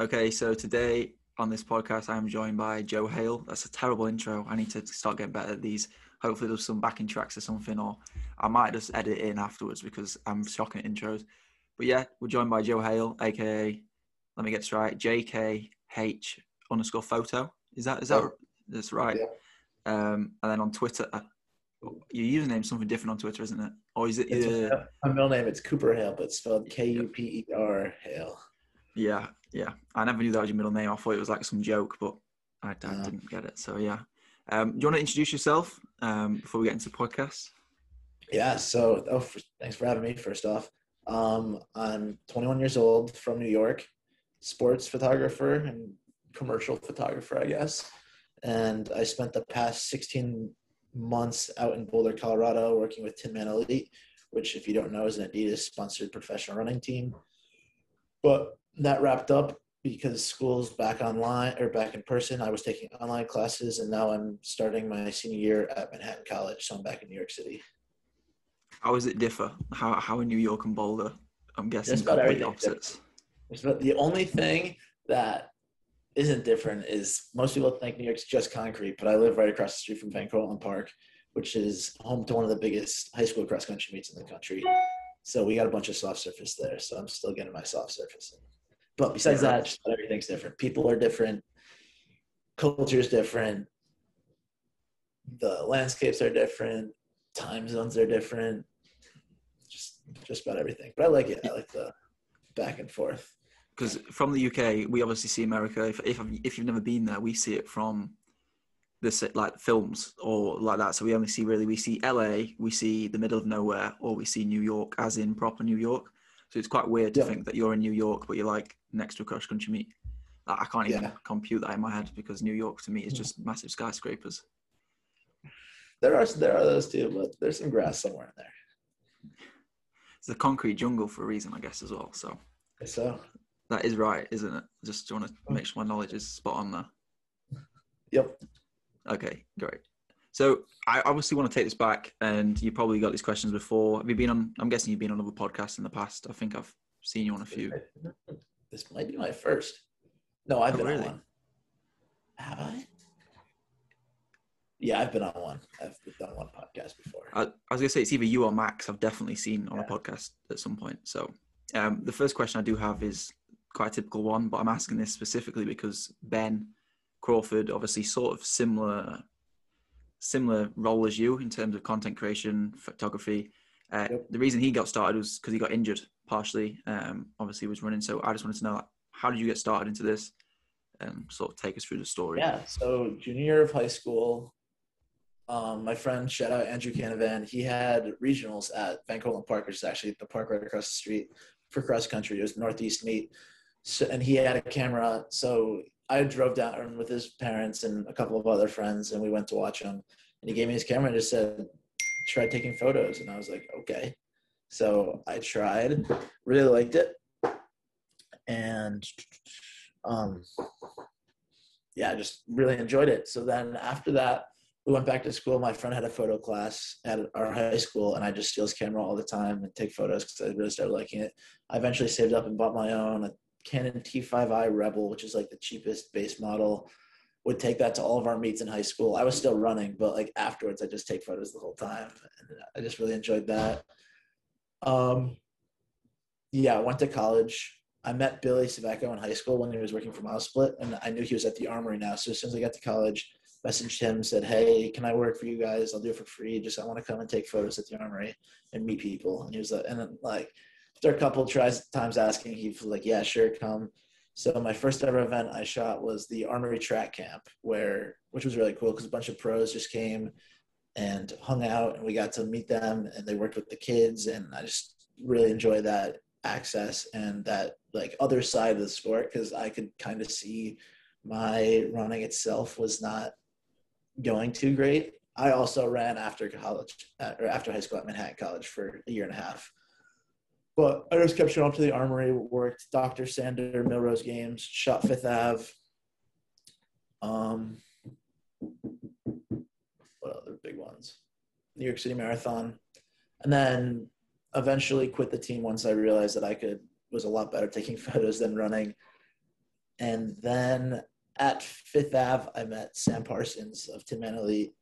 Okay, so today on this podcast, I am joined by Joe Hale. That's a terrible intro. I need to start getting better at these. Hopefully, there's some backing tracks or something, or I might just edit it in afterwards because I'm shocking at intros. But yeah, we're joined by Joe Hale, aka, let me get this right, JKH underscore photo. Is that is that Yeah. that's right? Yeah. Um, and then on Twitter, uh, your username's something different on Twitter, isn't it? Or is it? Uh, my middle name. It's Cooper Hale, but it's spelled K U P E R Hale. Yeah, yeah. I never knew that was your middle name. I thought it was like some joke, but I, I No. didn't get it. So yeah. Um, do you want to introduce yourself um, before we get into the podcast? Yeah. So, oh, f thanks for having me. First off, um, I'm 21 years old from New York, sports photographer and commercial photographer, I guess. And I spent the past 16 months out in Boulder, Colorado, working with Tinman Elite, which, if you don't know, is an Adidas sponsored professional running team. But that wrapped up because school's back online or back in person. I was taking online classes, and now I'm starting my senior year at Manhattan College, so I'm back in New York City. How does it differ? How how in New York and Boulder? I'm guessing Just about completely opposites. There's no- The only thing that isn't different is most people think New York's just concrete, but I live right across the street from Van Cortlandt Park, which is home to one of the biggest high school cross country meets in the country. So we got a bunch of soft surface there. So I'm still getting my soft surface. in. But besides Yeah. that, just about everything's different. People are different. Culture's different. The landscapes are different. Time zones are different. Just just about everything. But I like it. I like the back and forth. Because from the UK, we obviously see America. If if if you've never been there, we see it from this like films or like that. So we only see really we see LA, we see the middle of nowhere, or we see New York as in proper New York. So it's quite weird to Yeah. think that you're in New York, but you're like next to a cross country meet. I I can't even Yeah. compute that in my head because New York to me is Mhm. just massive skyscrapers. There are there are those too, but there's some grass somewhere in there. It's a concrete jungle for a reason, I guess, as well. So So that is right, isn't it? Just want to make sure my knowledge is spot on there. yep. Okay, great. So I obviously want to take this back, and you probably got these questions before. Have you been on? I'm guessing you've been on other podcasts in the past. I think I've seen you on a few. This might be my first. No, I've Oh, been really? on one. Have I? Yeah, I've been on one. I've done one podcast before. I, I was gonna say it's either you or Max. I've definitely seen on a podcast at some point. So um, the first question I do have is quite a typical one, but I'm asking this specifically because Ben Crawford, obviously, sort of similar similar role as you in terms of content creation, photography. Uh, Yep. The reason he got started was because he got injured partially. Um, obviously, he was running. So I just wanted to know like, how did you get started into this? And sort of take us through the story. Yeah. So junior year of high school, um, my friend, shout out Andrew Canavan, he had regionals at Van Cortlandt Park, which is actually the park right across the street for cross country. It was Northeast meet. So, and he had a camera. So I drove down with his parents and a couple of other friends, and we went to watch him. And he gave me his camera and just said, try taking photos. And I was like, okay. So I tried, really liked it. And um, yeah, I just really enjoyed it. So then after that, we went back to school. My friend had a photo class at our high school, and I just steal his camera all the time and take photos because I really started liking it. I eventually saved up and bought my own a Canon T5i Rebel, which is like the cheapest base model. Would take that to all of our meets in high school. I was still running, but like afterwards, I just take photos the whole time, and I just really enjoyed that. Um, yeah, I went to college. I met Billy Savecco in high school when he was working for MileSplit, and I knew he was at the Armory now. So as soon as I got to college, messaged him, said, "Hey, can I work for you guys? I'll do it for free. Just I want to come and take photos at the Armory and meet people." And he was like, and then like after a couple tries times asking, he was like, "Yeah, sure, come." So my first ever event I shot was the Armory Track Camp, where which was really cool because a bunch of pros just came and hung out, and we got to meet them, and they worked with the kids, and I just really enjoyed that access and that like other side of the sport because I could kind of see my running itself was not going too great. I also ran after college uh, or after high school at Manhattan College for a year and a half. But I just kept showing up to the armory, worked Dr. Sander, Millrose Games, shot Fifth Ave. Um, what other big ones? New York City Marathon. And then eventually quit the team once I realized that I could was a lot better taking photos than running. And then at Fifth Ave, I met Sam Parsons of Tinman Elite.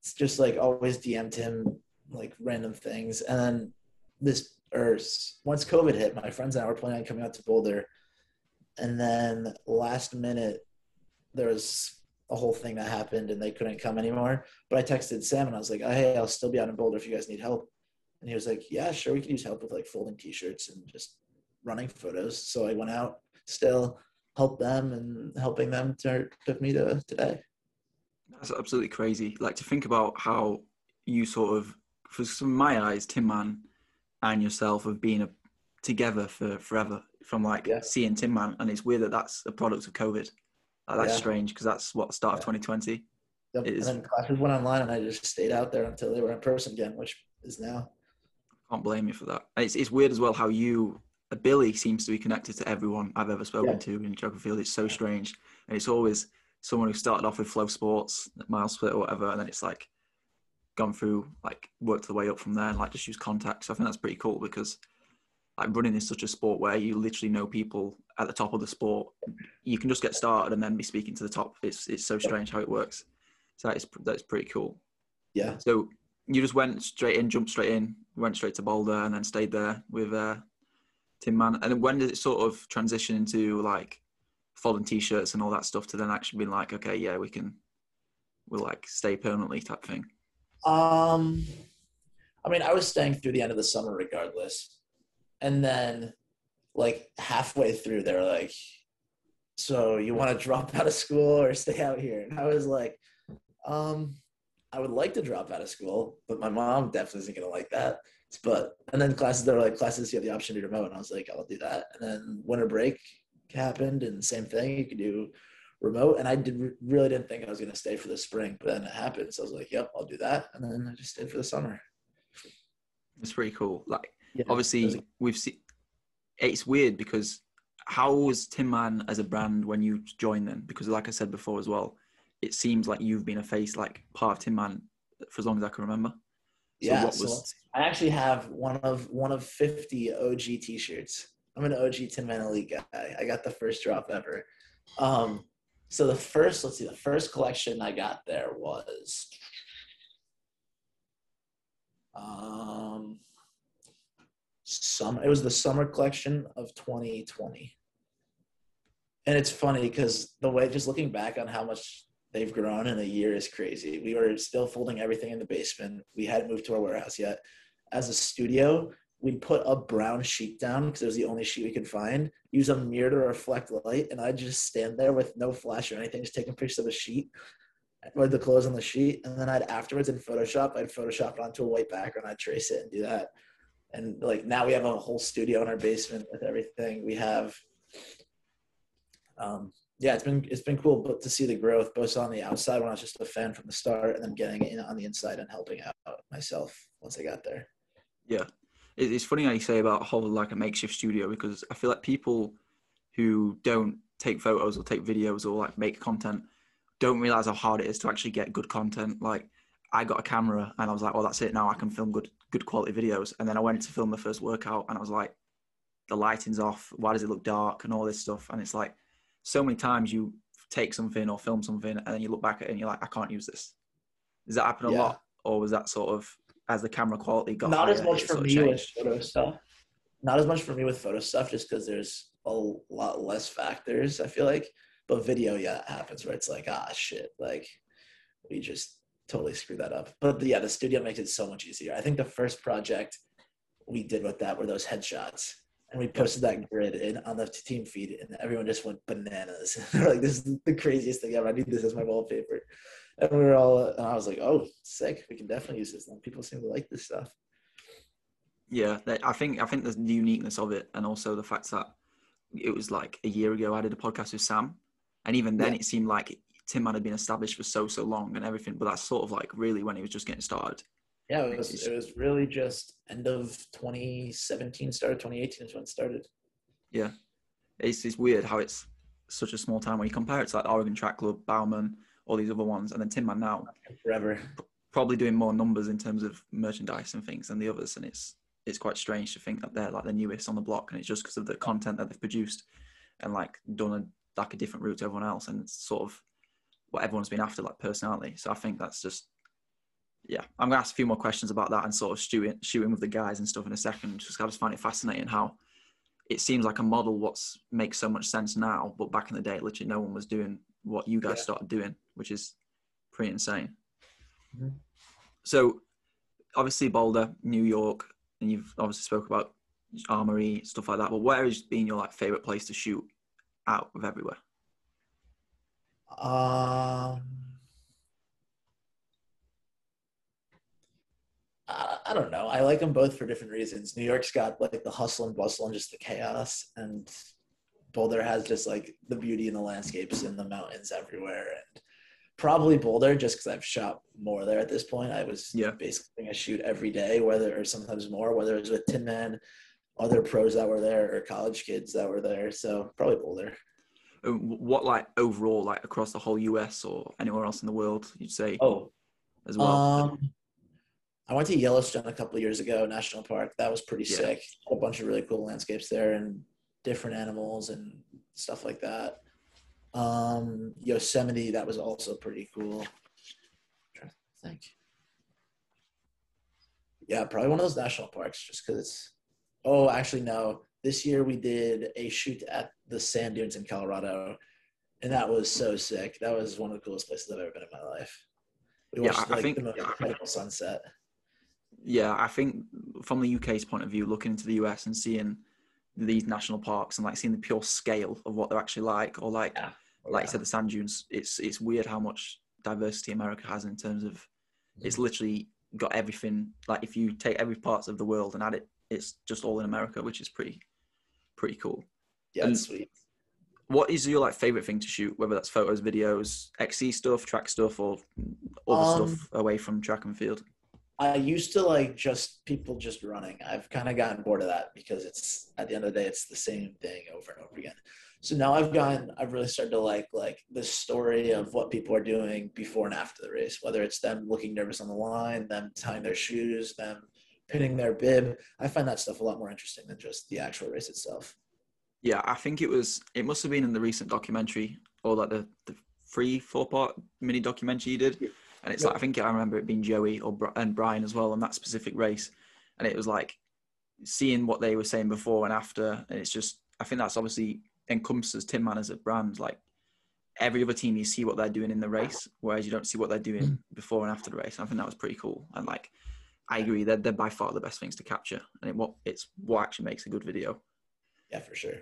It's just like always DM'd him like random things. And then this, or once COVID hit, my friends and I were planning on coming out to Boulder. And then last minute, there was a whole thing that happened and they couldn't come anymore. But I texted Sam and I was like, oh, hey, I'll still be out in Boulder if you guys need help. And he was like, yeah, sure, we could use help with like folding t-shirts and just running photos. So I went out still, helped them and helping them to, took me to today. That's absolutely crazy. Like to think about how you sort of, for some my eyes, Tinman and yourself have been a, together for forever from like Yeah. seeing Tinman. And it's weird that that's a product of COVID. Like, that's Yeah. strange because that's what start of 2020. Yep. It And is- then classes went online and I just stayed out there until they were in person again, which is now. Can't blame you for that. It's, it's weird as well how you, Billy seems to be connected to everyone I've ever spoken Yeah. to in geography field. It's so strange. And it's always someone who started off with flow sports, MileSplit or whatever. And then it's like gone through, like worked the way up from there and like just use contacts. So I think that's pretty cool because like running is such a sport where you literally know people at the top of the sport. You can just get started and then be speaking to the top. It's, it's so strange how it works. So that is, that's pretty cool. Yeah. So you just went straight in, jumped straight in, went straight to Boulder, and then stayed there with uh, Tinman. And then when did it sort of transition into like folding t-shirts and all that stuff to then actually being like, okay, yeah, we can, we'll like stay permanently type thing. Um, I mean, I was staying through the end of the summer regardless. And then, like, halfway through, they're like, So you want to drop out of school or stay out here? And I was like, um, I would like to drop out of school, but my mom definitely isn't going to like that. But, and then classes, they're like, Classes, you have the option to remote. And I was like, I'll do that. And then winter break happened, and same thing, you could do remote. And I did really didn't think I was going to stay for the spring, but then it happened. So I was like, Yep, I'll do that. And then I just stayed for the summer. It's pretty cool. Like Yeah, obviously was- we've seen, it's weird because how was Tinman as a brand when you joined them? Because like I said before as well, it seems like you've been a face, like part of Tinman for as long as I can remember. So yeah, so was I actually have one of one of fifty OG T-shirts. I'm an OG Tinman Elite guy. I got the first drop ever. Um, so the first, let's see, the first collection I got there was, um, summer. It was the summer collection of 2020. And it's funny because the way, just looking back on how much they've grown in a year is crazy. We were still folding everything in the basement. We hadn't moved to our warehouse yet. As a studio, we'd put a brown sheet down because it was the only sheet we could find. Use a mirror to reflect light, and I'd just stand there with no flash or anything, just taking pictures of a sheet with the clothes on the sheet, and then I'd afterwards in Photoshop, I'd Photoshop it onto a white background, I'd trace it and do that. And like now we have a whole studio in our basement with everything. We have, um, yeah, it's been it's been cool, but to see the growth both on the outside when I was just a fan from the start, and then getting in on the inside and helping out myself once I got there. Yeah, it's funny how you say about whole like a makeshift studio because I feel like people who don't take photos or take videos or like make content don't realize how hard it is to actually get good content. Like I got a camera and I was like, oh, that's it. Now I can film good good quality videos. And then I went to film the first workout and I was like, the lighting's off. Why does it look dark and all this stuff? And it's like so many times you take something or film something and then you look back at it and you're like, I can't use this. Does that happen a Yeah. lot, or was that sort of as the camera quality got Not as much for me with photo stuff. Not as much for me with photo stuff, just because there's a lot less factors. I feel like, but video, yeah, it happens where it's like, ah, shit, like we just totally screwed that up. But yeah, the studio makes it so much easier. I think the first project we did with that were those headshots. And we posted that grid in on the team feed, and everyone just went bananas. They're like, "This is the craziest thing ever! I need this as my wallpaper." And we were all, and I was like, "Oh, sick! We can definitely use this." And people seem to like this stuff. Yeah, that- I think I think there's the uniqueness of it, and also the fact that it was like a year ago I did a podcast with Sam, and even then Yeah. it seemed like Tim had been established for so so long and everything, but that's sort of like really when he was just getting started. Yeah, it was, it was really just end of 2017, started 2018 is when it started. Yeah it's it's weird how it's such a small town when you compare it to like Oregon Track Club, Bowerman, all these other ones, and then Tinman now Forever. probably doing more numbers in terms of merchandise and things than the others, and it's it's quite strange to think that they're like the newest on the block, and it's just because of the content that they've produced. and like done a, like a different route to everyone else, and it's sort of what everyone's been after, like personality. So I think that's just yeah. I'm gonna ask a few more questions about that and sort of shooting shooting with the guys and stuff in a second. Just I just find it fascinating how it seems like a model what's makes so much sense now, but back in the day, literally no one was doing what you guys yeah. started doing, which is pretty insane. Mm-hmm. So, obviously Boulder, New York, and you've obviously spoke about Armory stuff like that. But where has been your like favorite place to shoot out of everywhere? Um, I, I don't know. I like them both for different reasons. New York's got like the hustle and bustle and just the chaos, and Boulder has just like the beauty and the landscapes and the mountains everywhere. And probably Boulder, just because I've shot more there at this point. I was yeah. basically a shoot every day, whether or sometimes more, whether it was with Tinman, other pros that were there, or college kids that were there. So probably Boulder. What like overall, like across the whole US or anywhere else in the world, you'd say? Oh, as well. Um, I went to Yellowstone a couple years ago, national park. That was pretty yeah. sick. A bunch of really cool landscapes there and different animals and stuff like that. Um, Yosemite, that was also pretty cool. I'm think. Yeah, probably one of those national parks, just because it's. Oh, actually, no. This year we did a shoot at the sand dunes in Colorado, and that was so sick. That was one of the coolest places I've ever been in my life. We watched yeah, like, think, the most incredible sunset. Yeah, I think from the UK's point of view, looking into the US and seeing these national parks and like seeing the pure scale of what they're actually like, or like yeah. Like yeah. you said, the sand dunes. It's it's weird how much diversity America has in terms of mm-hmm. it's literally got everything. Like if you take every part of the world and add it, it's just all in America, which is pretty pretty cool. Yeah, and sweet. What is your like favorite thing to shoot? Whether that's photos, videos, XC stuff, track stuff, or other um, stuff away from track and field. I used to like just people just running. I've kind of gotten bored of that because it's at the end of the day, it's the same thing over and over again. So now I've gotten, I've really started to like like the story of what people are doing before and after the race, whether it's them looking nervous on the line, them tying their shoes, them pinning their bib. I find that stuff a lot more interesting than just the actual race itself. Yeah, I think it was. It must have been in the recent documentary or like the the free four part mini documentary you did and it's yeah. like I think I remember it being Joey or and Brian as well on that specific race, and it was like seeing what they were saying before and after, and it's just I think that's obviously encompasses Tinman as a brand. Like every other team, you see what they're doing in the race, whereas you don't see what they're doing mm. before and after the race. I think that was pretty cool, and like I agree, they're they're by far the best things to capture, and it, what it's what actually makes a good video. Yeah, for sure.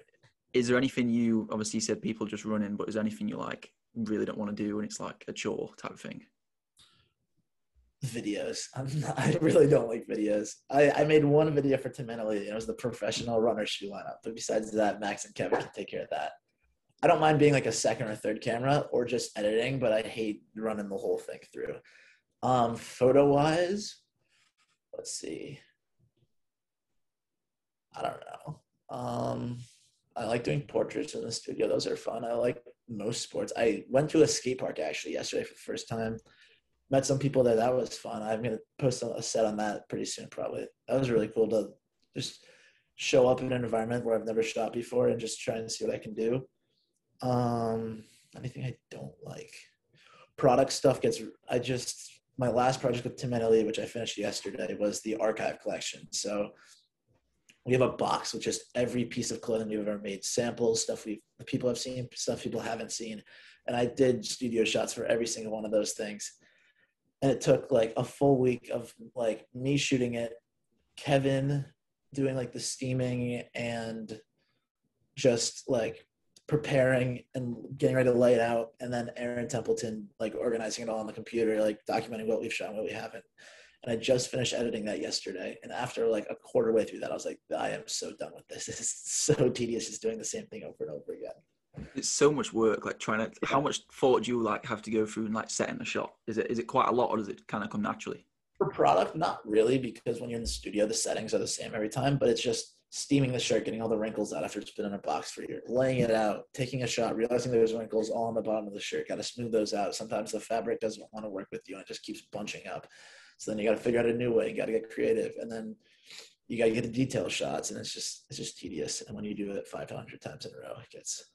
Is there anything you obviously said people just running, but is there anything you like really don't want to do and it's like a chore type of thing? Videos. Not, i really don't like videos. I, I made one video for Tinman Elite. It was the professional runner shoe lineup. But besides that, Max and Kevin can take care of that. I don't mind being like a second or third camera or just editing, but I hate running the whole thing through. Um, photo wise, let's see. I don't know. Um, I like doing portraits in the studio. Those are fun. I like most sports. I went to a skate park actually yesterday for the first time met some people there. That was fun. I'm gonna post a set on that pretty soon, probably. That was really cool to just show up in an environment where I've never shot before and just try and see what I can do. Um, anything I don't like. Product stuff gets. I just my last project with Tinman Elite, which I finished yesterday, was the archive collection. So we have a box with just every piece of clothing we've ever made, samples, stuff we people have seen, stuff people haven't seen, and I did studio shots for every single one of those things and it took like a full week of like me shooting it kevin doing like the steaming and just like preparing and getting ready to lay it out and then aaron templeton like organizing it all on the computer like documenting what we've shot what we haven't. And i just finished editing that yesterday and after like a quarter way through that i was like i am so done with this. This is so tedious just doing the same thing over and over again it's so much work, like trying to. Yeah. How much thought do you like have to go through and like setting the shot? Is it is it quite a lot, or does it kind of come naturally? For product, not really, because when you're in the studio, the settings are the same every time. But it's just steaming the shirt, getting all the wrinkles out after it's been in a box for a year, laying it out, taking a shot, realizing there's wrinkles all on the bottom of the shirt. Got to smooth those out. Sometimes the fabric doesn't want to work with you and it just keeps bunching up. So then you got to figure out a new way. You got to get creative, and then you gotta get the detail shots, and it's just it's just tedious. And when you do it 500 times in a row, it gets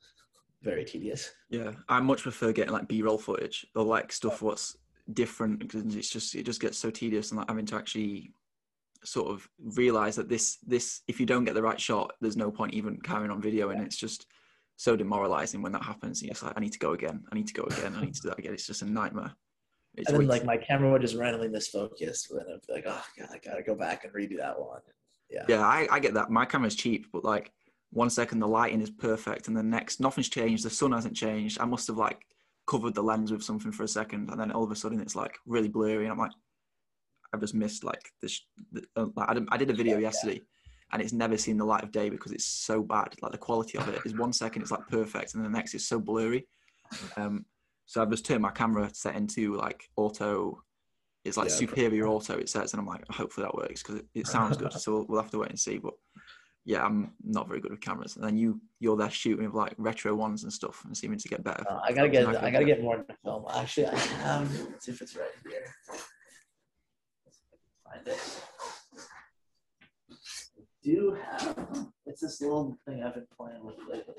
very tedious. Yeah, I much prefer getting like B-roll footage or like stuff what's different because it's just it just gets so tedious and like having to actually sort of realize that this this if you don't get the right shot, there's no point even carrying on video, and it's just so demoralizing when that happens. And you're just like, I need to go again. I need to go again. I need to do that again. It's just a nightmare. It's and then like my camera would just randomly misfocus, and I'd be like, oh god, I gotta go back and redo that one. Yeah. Yeah, I, I get that. My camera's cheap, but like one second the lighting is perfect, and the next nothing's changed. The sun hasn't changed. I must have like covered the lens with something for a second, and then all of a sudden it's like really blurry, and I'm like, I've just missed like this. The, uh, like, I, did, I did a video yesterday, and it's never seen the light of day because it's so bad. Like the quality of it is one second it's like perfect, and the next is so blurry. Um, so I've just turned my camera set into like auto. It's like Yeah, superior auto. It says, and I'm like, hopefully that works because it, it sounds good. so we'll, we'll have to wait and see. But yeah, I'm not very good with cameras. And then you you're there shooting with like retro ones and stuff and seeming to get better. Uh, I gotta get I gotta get more into film. Actually, I have. Let's see if it's right here. Find it. I do have. It's this little thing I've been playing with lately.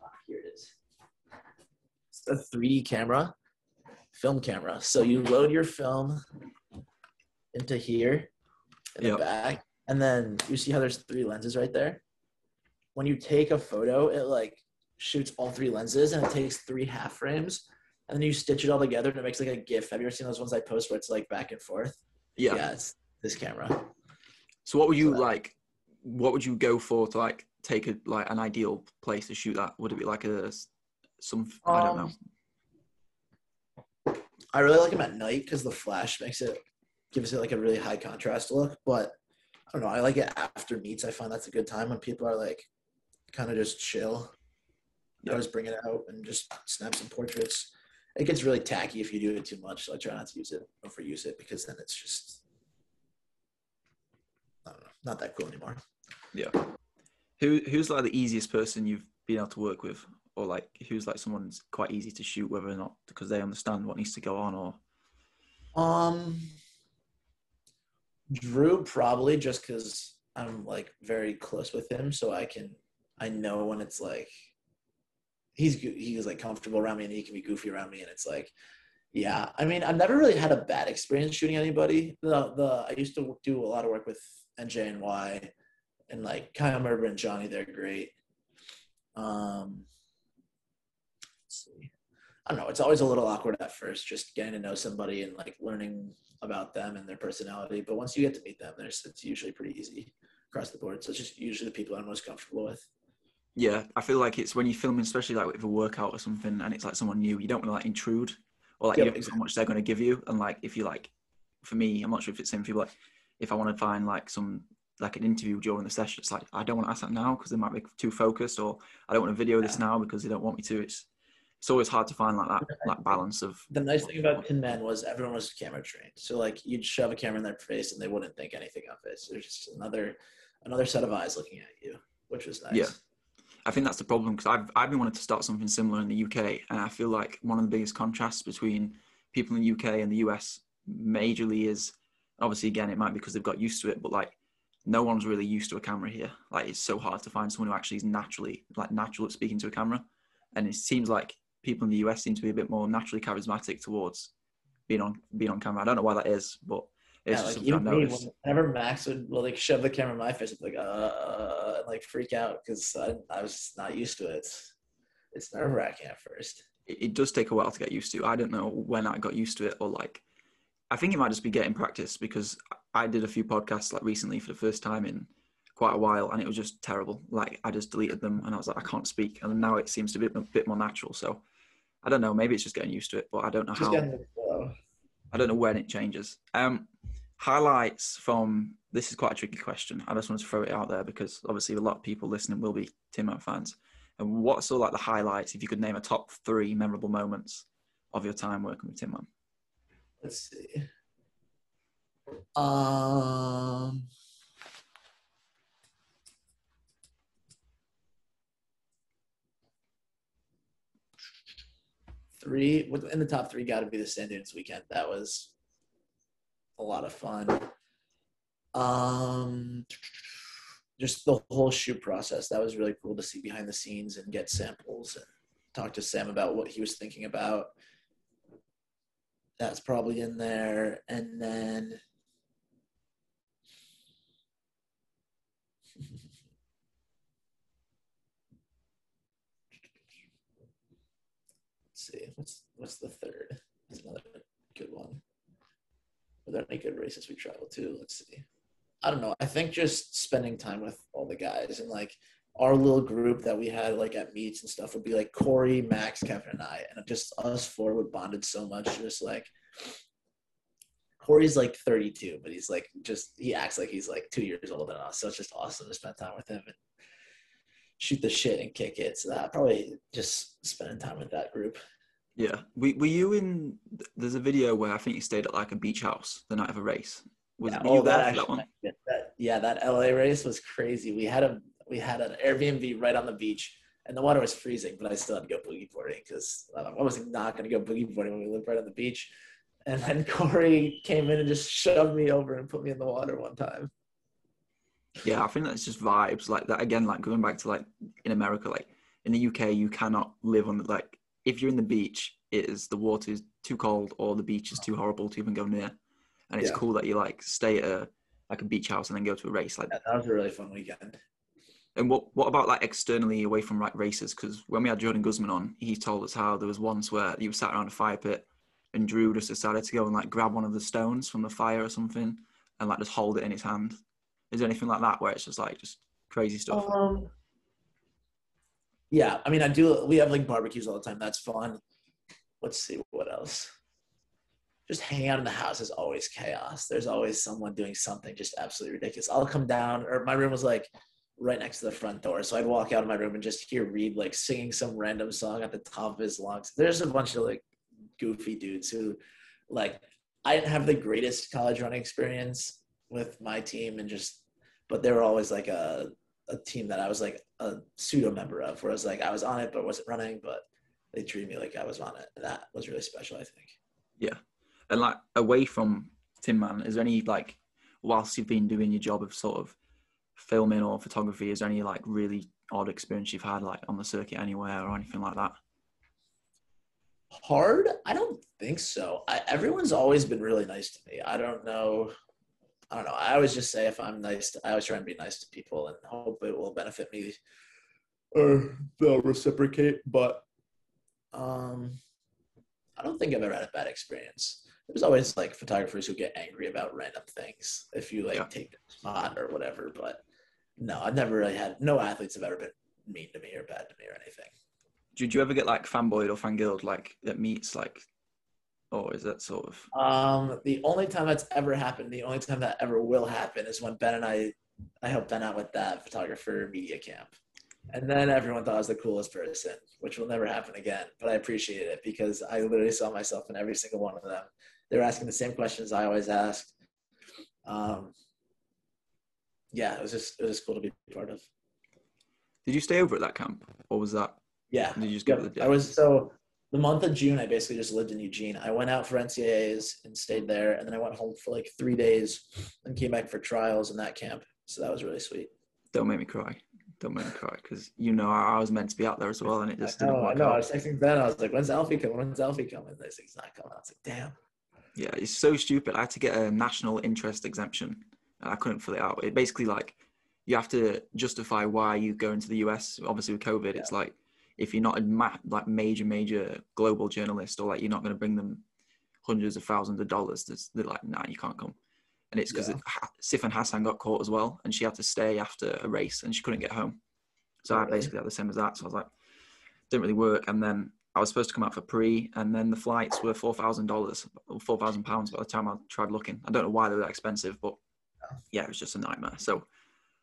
Ah, here it is. It's a 3D camera, film camera. So you load your film into here in Yep. the back, and then you see how there's three lenses right there. When you take a photo, it like shoots all three lenses and it takes three half frames, and then you stitch it all together and it makes like a GIF. Have you ever seen those ones I post where it's like back and forth? Yeah. yeah it's this camera. So what would you So like? What would you go for to like take a like an ideal place to shoot that? Would it be like a some I don't know. Um, I really like them at night because the flash makes it gives it like a really high contrast look. But I don't know. I like it after meets. I find that's a good time when people are like kind of just chill. I always bring it out and just snap some portraits. It gets really tacky if you do it too much, so I try not to use it, overuse it, because then it's just I don't know, not that cool anymore. Yeah. Who who's like the easiest person you've been able to work with, or like who's like someone's quite easy to shoot, whether or not because they understand what needs to go on, or Um, Drew probably just because I'm like very close with him, so I can I know when it's like he's he's like comfortable around me and he can be goofy around me, and it's like yeah. I mean, I've never really had a bad experience shooting anybody. The the I used to do a lot of work with NJNY, and like Kyle Merber and Johnny, they're great. Um, let's see. I don't know. It's always a little awkward at first, just getting to know somebody and like learning about them and their personality. But once you get to meet them, there's it's usually pretty easy across the board. So it's just usually the people I'm most comfortable with. yeah, I feel like it's when you're filming, especially like with a workout or something, and it's like someone new, you don't want to like intrude, or like you don't know how much they're going to give you, and like if you like, for me, I'm not sure if it's the same for people. Like if I want to find like some like an interview during the session, it's like I don't want to ask that now because they might be too focused, or I don't want to video this now because they don't want me to. It's it's always hard to find like that like balance of The nice thing about Tinman was everyone was camera trained. So like you'd shove a camera in their face and they wouldn't think anything of it. So there's just another another set of eyes looking at you, which was nice. Yeah. I think that's the problem because I've I've been wanting to start something similar in the UK, and I feel like one of the biggest contrasts between people in the UK and the US majorly is obviously again it might be because they've got used to it, but like no one's really used to a camera here. Like it's so hard to find someone who actually is naturally like natural at speaking to a camera, and it seems like people in the US seem to be a bit more naturally charismatic towards being on being on camera. I don't know why that is, but it's Yeah, just like something I've even me, noticed. whenever Max would like shove the camera in my face, I'd be like, uh, and, like freak out because I, I was not used to it. It's, it's nerve wracking at first. it, it does take a while to get used to. I don't know when I got used to it or like I think it might just be getting practice because I did a few podcasts like recently for the first time in quite a while and it was just terrible. Like I just deleted them and I was like I can't speak and now it seems to be a bit more natural. So I don't know, maybe it's just getting used to it, but I don't know Just how. I don't know when it changes. Um highlights from this is quite a tricky question. I just want to throw it out there because obviously a lot of people listening will be Tinman fans. And what's all like the highlights if you could name a top three memorable moments of your time working with Tinman? Let's see. Um. Three in the top three got to be the Sand Dunes weekend. That was a lot of fun. Um, just the whole shoot process. That was really cool to see behind the scenes and get samples and talk to Sam about what he was thinking about. That's probably in there. And then see what's what's the third? That's another good one. Were there any good races we traveled to? Let's see. I don't know. I think just spending time with all the guys and like our little group that we had like at meets and stuff would be like corey max kevin and i and just us four would bonded so much just like corey's like 32 but he's like just he acts like he's like two years older than us so it's just awesome to spend time with him and shoot the shit and kick it. So that probably just spending time with that group. Yeah. Were, were you in? There's a video where I think you stayed at like a beach house the night of a race. Was yeah, you oh, there that for that one? that- yeah, that LA race was crazy. We had a we had an Airbnb right on the beach, and the water was freezing, but I still had to go boogie boarding because I was not going to go boogie boarding when we lived right on the beach. And then Corey came in and just shoved me over and put me in the water one time. Yeah, I think that's just vibes like that. Again, like going back to like in America, like in the UK, you cannot live on like if you're in the beach, it is the water is too cold or the beach is too horrible to even go near. And it's Yeah. cool that you like stay at a like a beach house and then go to a race. Like, Yeah, that was a really fun weekend. and what what about like externally away from like races? Because when we had Jordan Guzman on, he told us how there was once where he was sat around a fire pit and Drew just decided to go and like grab one of the stones from the fire or something and like just hold it in his hand. Is there anything like that where it's just like just crazy stuff? Um, yeah, I mean, I do. We have like barbecues all the time. That's fun. Let's see what else. Just hanging out in the house is always chaos. There's always someone doing something just absolutely ridiculous. I'll come down, or my room was like right next to the front door, so I'd walk out of my room and just hear Reed like singing some random song at the top of his lungs. There's a bunch of like goofy dudes who, like, I didn't have the greatest college running experience with my team, and just, but they were always like a a team that I was like a pseudo member of, where I was like I was on it but wasn't running, but they treated me like I was on it. And that was really special, I think. Yeah, and like away from Tinman, is there any like whilst you've been doing your job of sort of filming or photography, is there any like really odd experience you've had like on the circuit anywhere or anything like that? Hard? I don't think so. I, everyone's always been really nice to me. I don't know. I don't know. I always just say if I'm nice, to, I always try and be nice to people and hope it will benefit me or they'll reciprocate. But um, I don't think I've ever had a bad experience. There's always like photographers who get angry about random things if you like Yeah. take their spot or whatever. But no, I've never really had. No athletes have ever been mean to me or bad to me or anything. Did you ever get like fanboyed or fangirled like at meets like, or is that sort of Um, the only time that's ever happened, the only time that ever will happen is when Ben and I, I helped Ben out with that photographer media camp. And then everyone thought I was the coolest person, which will never happen again. But I appreciated it because I literally saw myself in every single one of them. They were asking the same questions I always asked. Um, yeah, it was just it was just cool to be part of. Did you stay over at that camp or was that? Yeah, Did you just go to the I was so the month of June. I basically just lived in Eugene. I went out for NCAAs and stayed there, and then I went home for like three days and came back for trials in that camp. So that was really sweet. Don't make me cry. Don't make me cry because you know I was meant to be out there as well and it just didn't know, I work know. I was texting Ben. I was like, "When's Alfie coming? When's Alfie coming?" And this thing's not coming. I was like, "Damn." Yeah, it's so stupid. I had to get a national interest exemption and I couldn't fill it out. It basically like you have to justify why you go into the US. Obviously with COVID, it's like if you're not a ma- like major major global journalist or like you're not going to bring them hundreds of thousands of dollars, there's- they're like, nah, you can't come. And it's because Yeah. Sifan Hassan got caught as well, and she had to stay after a race, and she couldn't get home. So I basically had the same as that. So I was like, didn't really work. And then I was supposed to come out for pre, and then the flights were four thousand dollars, four thousand pounds by the time I tried looking. I don't know why they were that expensive, but yeah, it was just a nightmare. So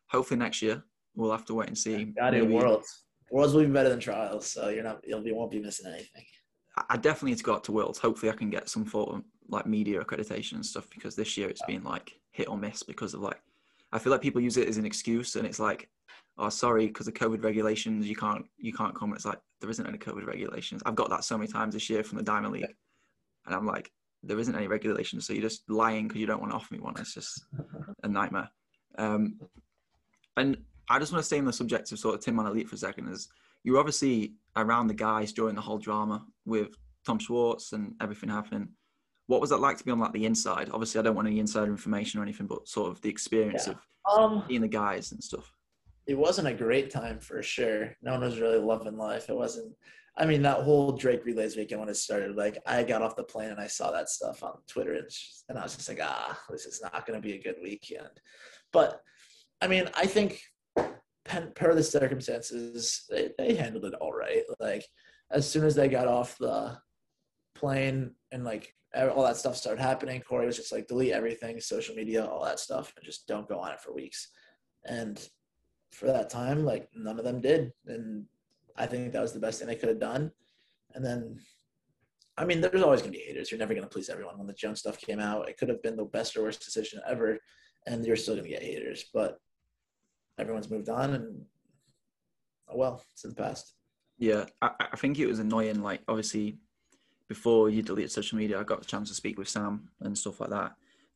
hopefully next year we'll have to wait and see. God, in worlds, worlds will be better than trials. So you're not, you'll be, won't be missing anything. I- definitely need to go out to Worlds. Hopefully, I can get some sort of like media accreditation and stuff because this year it's been like hit or miss because of like I feel like people use it as an excuse and it's like, oh, sorry, because of COVID regulations, you can't you can't come. It's like there isn't any COVID regulations. I've got that so many times this year from the Diamond League, and I'm like, there isn't any regulation, so you're just lying because you don't want to offer me one. It's just a nightmare. Um, and I just want to stay on the subject of sort of Tinman Elite for a second. Is you're obviously around the guys during the whole drama with Tom Schwartz and everything happening. What was that like to be on like the inside? Obviously, I don't want any insider information or anything, but sort of the experience Yeah. of Um, being the guys and stuff. it wasn't a great time for sure. No one was really loving life. It wasn't. I mean, that whole Drake relays weekend when it started, like I got off the plane and I saw that stuff on Twitter, and, and I was just like, ah, this is not going to be a good weekend. But I mean, I think per the circumstances, they, they handled it all right. Like as soon as they got off the plane and like all that stuff started happening, Corey was just like, delete everything, social media, all that stuff, and just don't go on it for weeks. And for that time, like none of them did. And I think that was the best thing they could have done. And then, I mean, there's always going to be haters. You're never going to please everyone. When the Jones stuff came out, it could have been the best or worst decision ever. And you're still going to get haters. But everyone's moved on. And oh well, it's in the past. Yeah, I, I think it was annoying. Like, obviously, before you deleted social media, I got the chance to speak with Sam and stuff like that,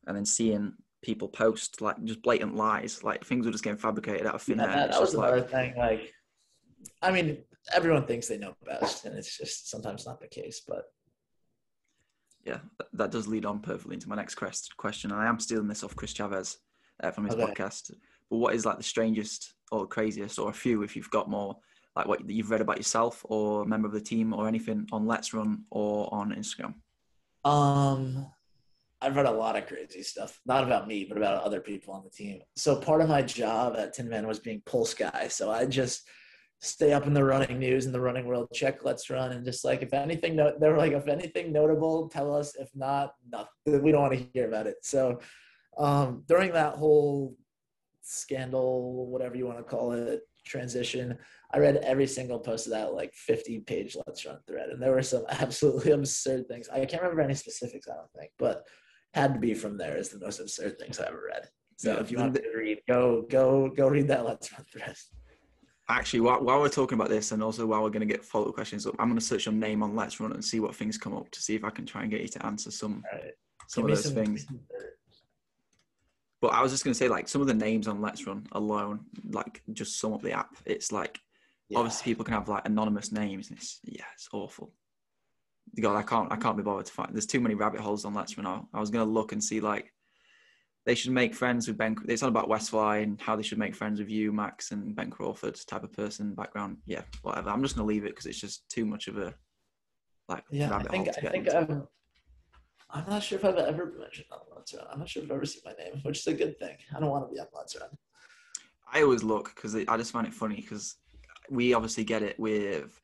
and then seeing people post like just blatant lies, like things were just getting fabricated out of thin Yeah, air. that, that was like- another thing. Like, I mean, everyone thinks they know best, and it's just sometimes not the case. But yeah, that, that does lead on perfectly into my next quest, question. And I am stealing this off Chris Chavez uh, from his Okay. podcast. But what is like the strangest or craziest, or a few, if you've got more, like what you've read about yourself or a member of the team or anything on Let's Run or on Instagram? Um, I've read a lot of crazy stuff, not about me, but about other people on the team. So part of my job at Tinman was being pulse guy. So I just stay up in the running news and the running world, check Let's Run, and just like if anything, no, they were like if anything notable, tell us. If not, nothing. We don't want to hear about it. So um, during that whole scandal, whatever you want to call it, transition, I read every single post of that like 50 page Let's Run thread, and there were some absolutely absurd things. I can't remember any specifics, I don't think, but had to be from there is the most absurd things I ever read. So Yeah, if you want to read, go go go read that Let's Run thread. Actually, while, while we're talking about this, and also while we're going to get follow up questions up, I'm going to search your name on Let's Run and see what things come up to see if I can try and get you to answer some right. some Give of those things. some- But I was just going to say, like some of the names on Let's Run alone, like just sum up the app. It's like Yeah. obviously people can have like anonymous names, and it's yeah, it's awful. God, I can't I can't be bothered to find. There's too many rabbit holes on Let's Run. I, I was going to look and see like they should make friends with Ben. It's not about Westfly and how they should make friends with you, Max, and Ben Crawford type of person, background. Yeah, whatever. I'm just going to leave it because it's just too much of a like Yeah, I rabbit think hole to I get think into. Um, I'm. Not sure if I've ever mentioned on Let's Run. I'm not sure if I've ever seen my name, which is a good thing. I don't want to be on Let's Run. I always look because I just find it funny because we obviously get it with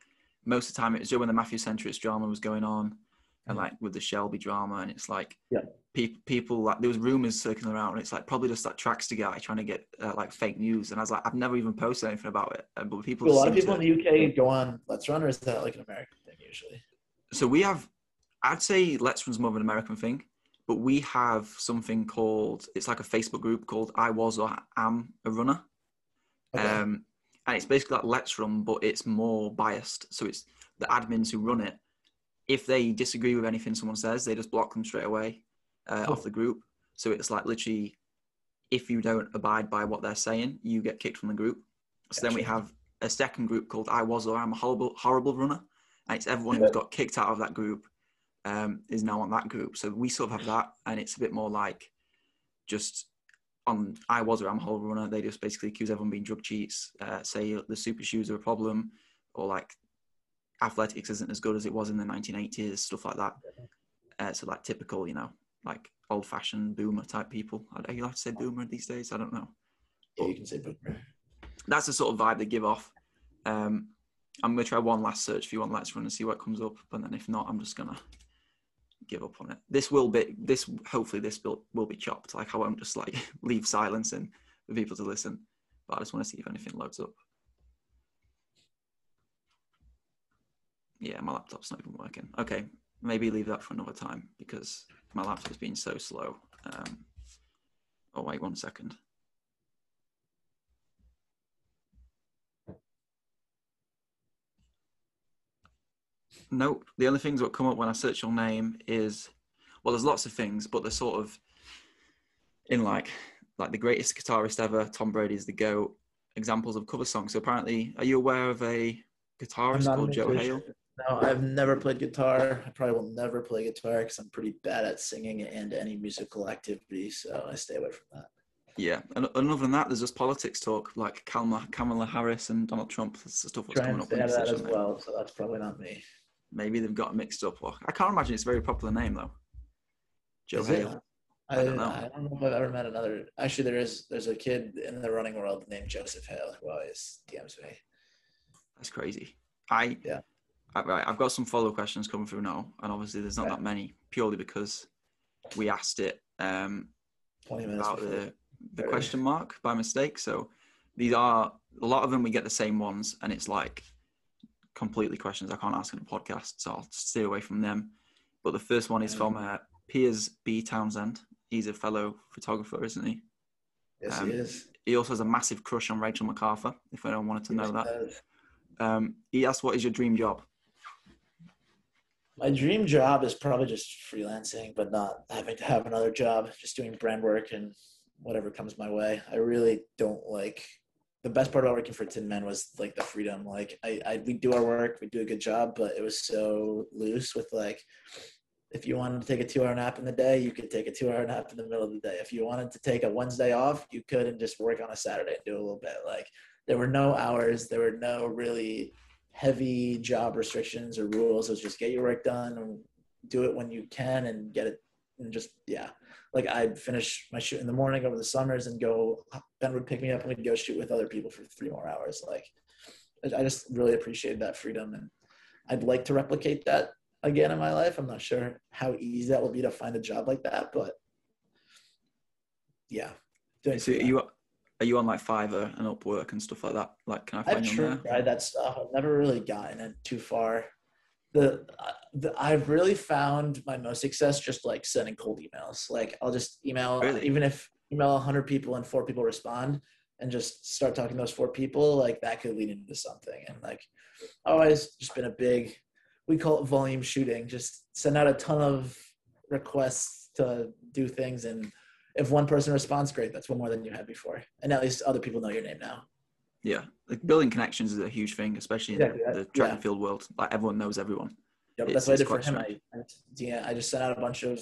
most of the time it was when the Matthew Centrist drama was going on and Mhm. like with the Shelby drama and it's like Yeah. pe- people like there was rumors circling around and it's like probably just that Trackster guy trying to get uh, like fake news and I was like I've never even posted anything about it uh, but people Do a lot of people to- in the UK go on Let's Run, or is that like an American thing usually? so we have I'd say Let's Run's more of an American thing but we have something called it's like a Facebook group called I was or am a runner Okay. Um, and it's basically like Let's Run, but it's more biased. So it's the admins who run it. If they disagree with anything someone says, they just block them straight away uh, Cool. off the group. So it's like literally, if you don't abide by what they're saying, you get kicked from the group. So then we have a second group called I Was or I'm a horrible, horrible runner. And it's everyone who's got kicked out of that group um, is now on that group. So we sort of have that, and it's a bit more like just on I was a horrible runner. They just basically accuse everyone being drug cheats, uh, say the super shoes are a problem, or like athletics isn't as good as it was in the 1980s, stuff like that. Uh, so like typical, you know, like old-fashioned boomer type people. Are you allowed to say boomer these days? I don't know. yeah, you can say boomer. That's the sort of vibe they give off. Um, I'm gonna try one last search if you want Let's Run and see what comes up. But then if not, I'm just gonna give up on it. This will be this. Hopefully, this will will be chopped. Like I won't just like leave silence in for people to listen. But I just want to see if anything loads up. Yeah, my laptop's not even working. Okay, maybe leave that for another time because my laptop's been so slow. Um, oh wait, one second. Nope. The only things that come up when I search your name is well, there's lots of things, but they're sort of in like like the greatest guitarist ever. Tom Brady is the goat. Examples of cover songs. So apparently, are you aware of a guitarist called Joe. Hale? No, I've never played guitar. I probably will never play guitar because I'm pretty bad at singing and any musical activity. So I stay away from that. Yeah, and, and other than that, there's just politics talk like Kamala, Kamala Harris and Donald Trump. That's the stuff that's coming up. stay in out of that as well. So that's probably not me. Maybe they've got mixed up. Or I can't imagine it's a very popular name though. Joe Is? Hale. I, I I don't don't know. know if I've ever met another. Actually, there is. There's a kid in the running world named Joseph Hale who always DMs me. That's crazy. I Yeah. I, right, I've got some follow questions coming through now, and obviously there's not that many purely because we asked it um, about before. the the question mark by mistake. So these are a lot of them. We get the same ones, and it's like completely questions I can't ask in a podcast, so I'll stay away from them. But the first one is from uh, Piers B Townsend. He's a fellow photographer, isn't he? Yes, um, he is. He also has a massive crush on Rachel MacArthur. If anyone wanted to know Yes, that, um, he asked, "What is your dream job?" My dream job is probably just freelancing, but not having to have another job. Just doing brand work and whatever comes my way. I really don't like. The best part about working for Tinman was like the freedom. Like I, I, we do our work, we do a good job, but it was so loose with like, if you wanted to take a two-hour nap in the day, you could take a two-hour nap in the middle of the day. If you wanted to take a Wednesday off, you could and just work on a Saturday and do a little bit. Like there were no hours, there were no really heavy job restrictions or rules. It was just get your work done and do it when you can and get it and just yeah. Like I'd finish my shoot in the morning over the summers and go. Ben would pick me up and we'd go shoot with other people for three more hours. Like I just really appreciated that freedom and I'd like to replicate that again in my life. I'm not sure how easy that will be to find a job like that, but yeah. Doing So are you are you on like Fiverr and Upwork and stuff like that? Like, can I I've find you on there? tried that stuff. I've never really gotten it too far. The, uh, the I've really found my most success just like sending cold emails. Like I'll just email, Really? even if email 100 people and four people respond, and just start talking to those four people. Like that could lead into something. And like always, just been a big. We call it volume shooting. Just send out a ton of requests to do things, and if one person responds, great. That's one more than you had before, and at least other people know your name now. Yeah, like building connections is a huge thing, especially in Exactly, the, the track yeah. and field world. Like everyone knows everyone. Yep, It's- that's what I did for him. I, I, yeah, I just sent out a bunch of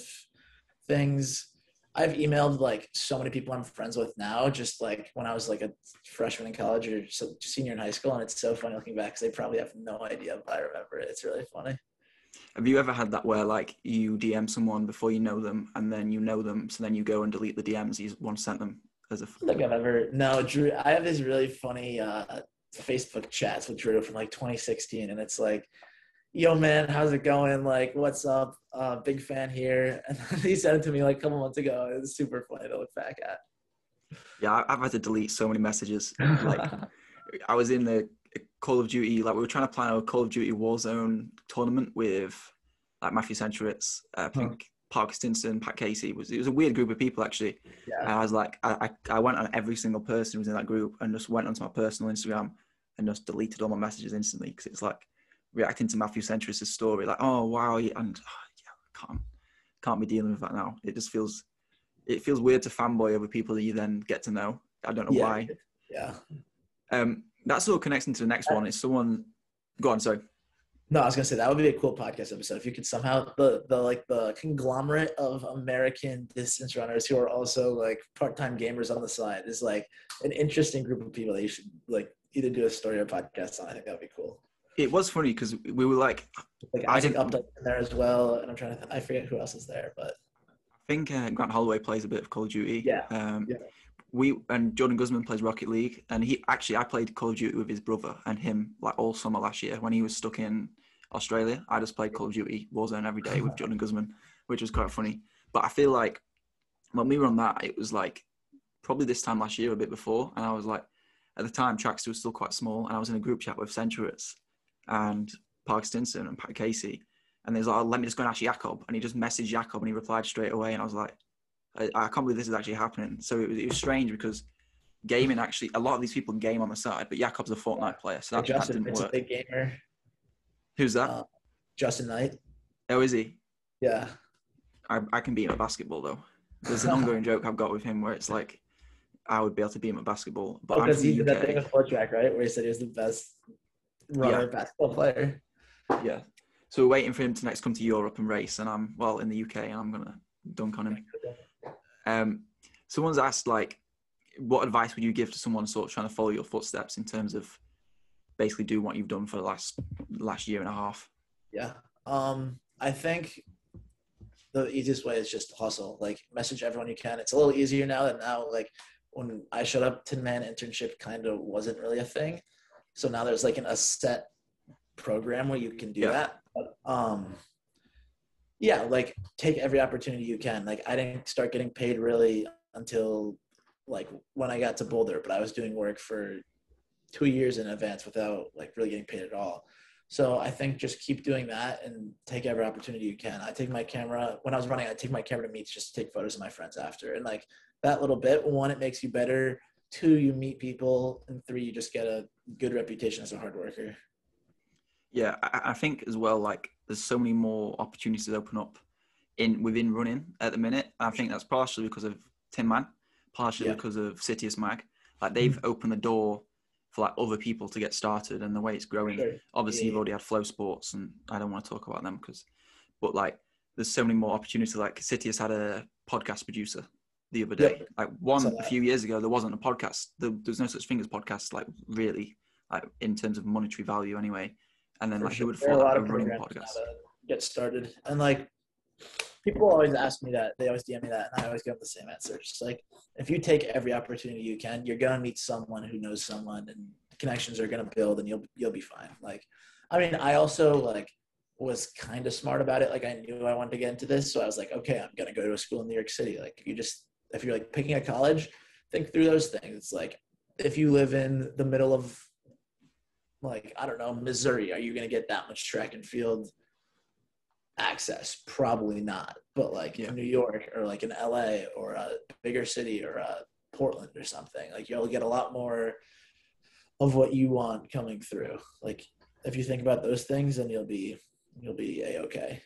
things. I've emailed like so many people I'm friends with now, just like when I was like a freshman in college or so, senior in high school, and it's so funny looking back because they probably have no idea, but I remember it. It's really funny. Have you ever had that where like you DM someone before you know them, and then you know them, so then you go and delete the DMs you once sent them as a I think I've ever no Drew. I have these really funny uh, Facebook chats with Drew from like 2016, and it's like, "Yo, man, how's it going? Like, what's up? Uh, big fan here." And he sent it to me like a couple months ago. It was super funny to look back at. yeah. I've had to delete so many messages. Like I was in the Call of Duty, like we were trying to plan a Call of Duty Warzone tournament with like Matthew Centrowitz, uh, I think Parker Stinson, Pat Casey. It was it was a weird group of people actually. yeah. I was like, I, I went on every single person who was in that group and just went onto my personal Instagram and just deleted all my messages instantly because it's like reacting to Matthew Centrowitz's story, like, oh wow, and oh, yeah, can't can't be dealing with that now. It just feels it feels weird to fanboy over people that you then get to know. I don't know Yeah. why. Yeah. Um, that sort of connects into the next one. It's someone. Go on, sorry. No, I was gonna say that would be a cool podcast episode if you could somehow the the like the conglomerate of American distance runners who are also like part time gamers on the side is like an interesting group of people that you should like either do a story or podcast on. I think that would be cool. It was funny because we were like, Like I didn't- Updike in there as well, and I'm trying to th- I forget who else is there, but I think uh, Grant Holloway plays a bit of Call of Duty. Yeah, Um, yeah. We and Jordan Gusman plays Rocket League, and he actually I played Call of Duty with his brother and him like all summer last year when he was stuck in Australia. I just played Call of Duty Warzone every day with Jordan Gusman, which was quite funny. But I feel like when we were on that, it was like probably this time last year, a bit before, and I was like, at the time, Trackster was still quite small, and I was in a group chat with Centrowitz and Park Stinson and Pat Casey, and there's like, oh, let me just go and ask Jacob, and he just messaged Jacob, and he replied straight away, and I was like, I, I can't believe this is actually happening. So it was, it was strange because gaming actually, a lot of these people game on the side, but Jacob's a Fortnite player, so that, that didn't it's a work. big gamer. Who's that? uh, Justyn Knight. oh, is he? Yeah, I, I can beat him at basketball though. There's an ongoing joke I've got with him where it's like I would be able to beat him at basketball, but I'm Because from he did that thing with foot track, right? Where he said he was the best runner Yeah. basketball player. Yeah. So we're waiting for him to next come to Europe and race, and I'm well in the UK, and I'm gonna dunk on him. Um, someone's asked like, what advice would you give to someone sort of trying to follow your footsteps in terms of basically do what you've done for the last last year and a half? Yeah. Um, I think the easiest way is just hustle. Like message everyone you can. It's a little easier now than now. Like when I showed up, Tinman internship kind of wasn't really a thing. So now there's like an, a set program where you can do Yeah. that. But, um, yeah, like take every opportunity you can. Like I didn't start getting paid really until like when I got to Boulder, but I was doing work for two years in advance without like really getting paid at all. So I think just keep doing that and take every opportunity you can. I take my camera when I was running. I take my camera to meets just to take photos of my friends after, and like that little bit. One, it makes you better. Two, you meet people, and three, you just get a good reputation as a hard worker. Yeah, I, I think as well. Like, there's so many more opportunities that open up in within running at the minute. I think that's partially because of Tinman, partially Yeah. because of Citius Mag. Like, mm-hmm. they've opened the door for like other people to get started, and the way it's growing. Sure. Obviously, you've already had FloSports, and I don't want to talk about them because, but like, there's so many more opportunities. Like, Citius had a podcast producer the other day. Like one Saw a few years ago, there wasn't a podcast. There, there's no such thing as podcasts. Like really, like in terms of monetary value, anyway. And then For like sure. who would thought a lot a of running podcast? to get started, and like people always ask me that. They always DM me that, and I always give them the same answer. Just like if you take every opportunity you can, you're gonna meet someone who knows someone, and connections are gonna build, and you'll you'll be fine. Like, I mean, I also like was kind of smart about it. Like I knew I wanted to get into this, so I was like, okay, I'm gonna go to a school in New York City. Like you just if you're like picking a college, think through those things. It's like if you live in the middle of like I don't know Missouri, are you gonna get that much track and field access? Probably not. But like Yeah. in New York or like in LA or a bigger city or a Portland or something, like you'll get a lot more of what you want coming through. Like if you think about those things, then you'll be you'll be a okay.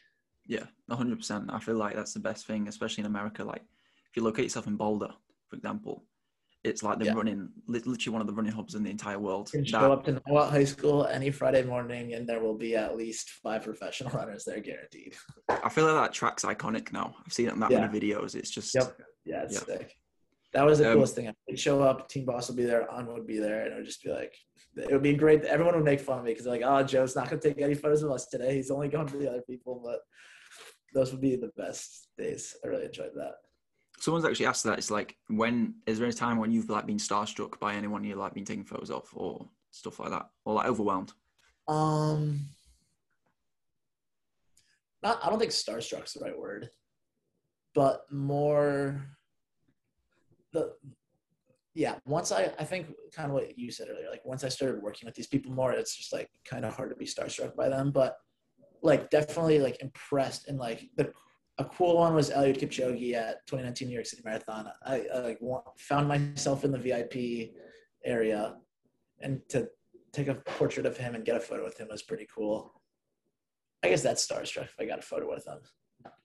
Yeah, hundred percent. I feel like that's the best thing, especially in America. Like if you locate yourself in Boulder, for example, it's like the Yeah. running, literally one of the running hubs in the entire world. You can That- show up to Niwot High School any Friday morning, and there will be at least five professional runners there, guaranteed. I feel like that track's iconic now. I've seen it in that Yeah. many videos. It's just Yep. Yeah, it's Yeah. sick. That was the Um, coolest thing. I'd show up, Team Boss would be there, On would be there, and it would just be like, it would be great. Everyone would make fun of me because they're like, oh, Joe's not going to take any photos of us today. He's only going for the other people. But those would be the best days. I really enjoyed that. Someone's actually asked that. It's like when is there any time when you've like been starstruck by anyone you like been taking photos of or stuff like that, or like overwhelmed? Um, not. I don't think starstruck's the right word, but more the. Yeah, once I, I think kind of what you said earlier, like once I started working with these people more, it's just like kind of hard to be starstruck by them. But like definitely like impressed and like the a cool one was Eliud Kipchoge at 2019 New York City Marathon. I, I like found myself in the VIP area, and to take a portrait of him and get a photo with him was pretty cool. I guess that's starstruck if I got a photo with him.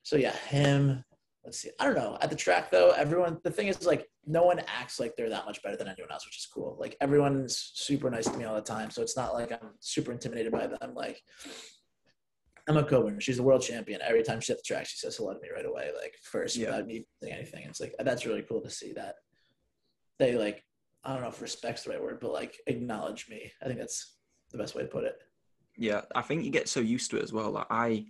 So yeah, him. Let's see. I don't know. At the track though, everyone. The thing is, like, no one acts like they're that much better than anyone else, which is cool. Like everyone's super nice to me all the time, so it's not like I'm super intimidated by them. Like Emma Coburn, she's the world champion. Every time she hits the track, she says hello to me right away, like first Yeah. without me saying anything. It's like that's really cool to see that they like. I don't know if respect's the right word, but like acknowledge me. I think that's the best way to put it. Yeah, I think you get so used to it as well. Like I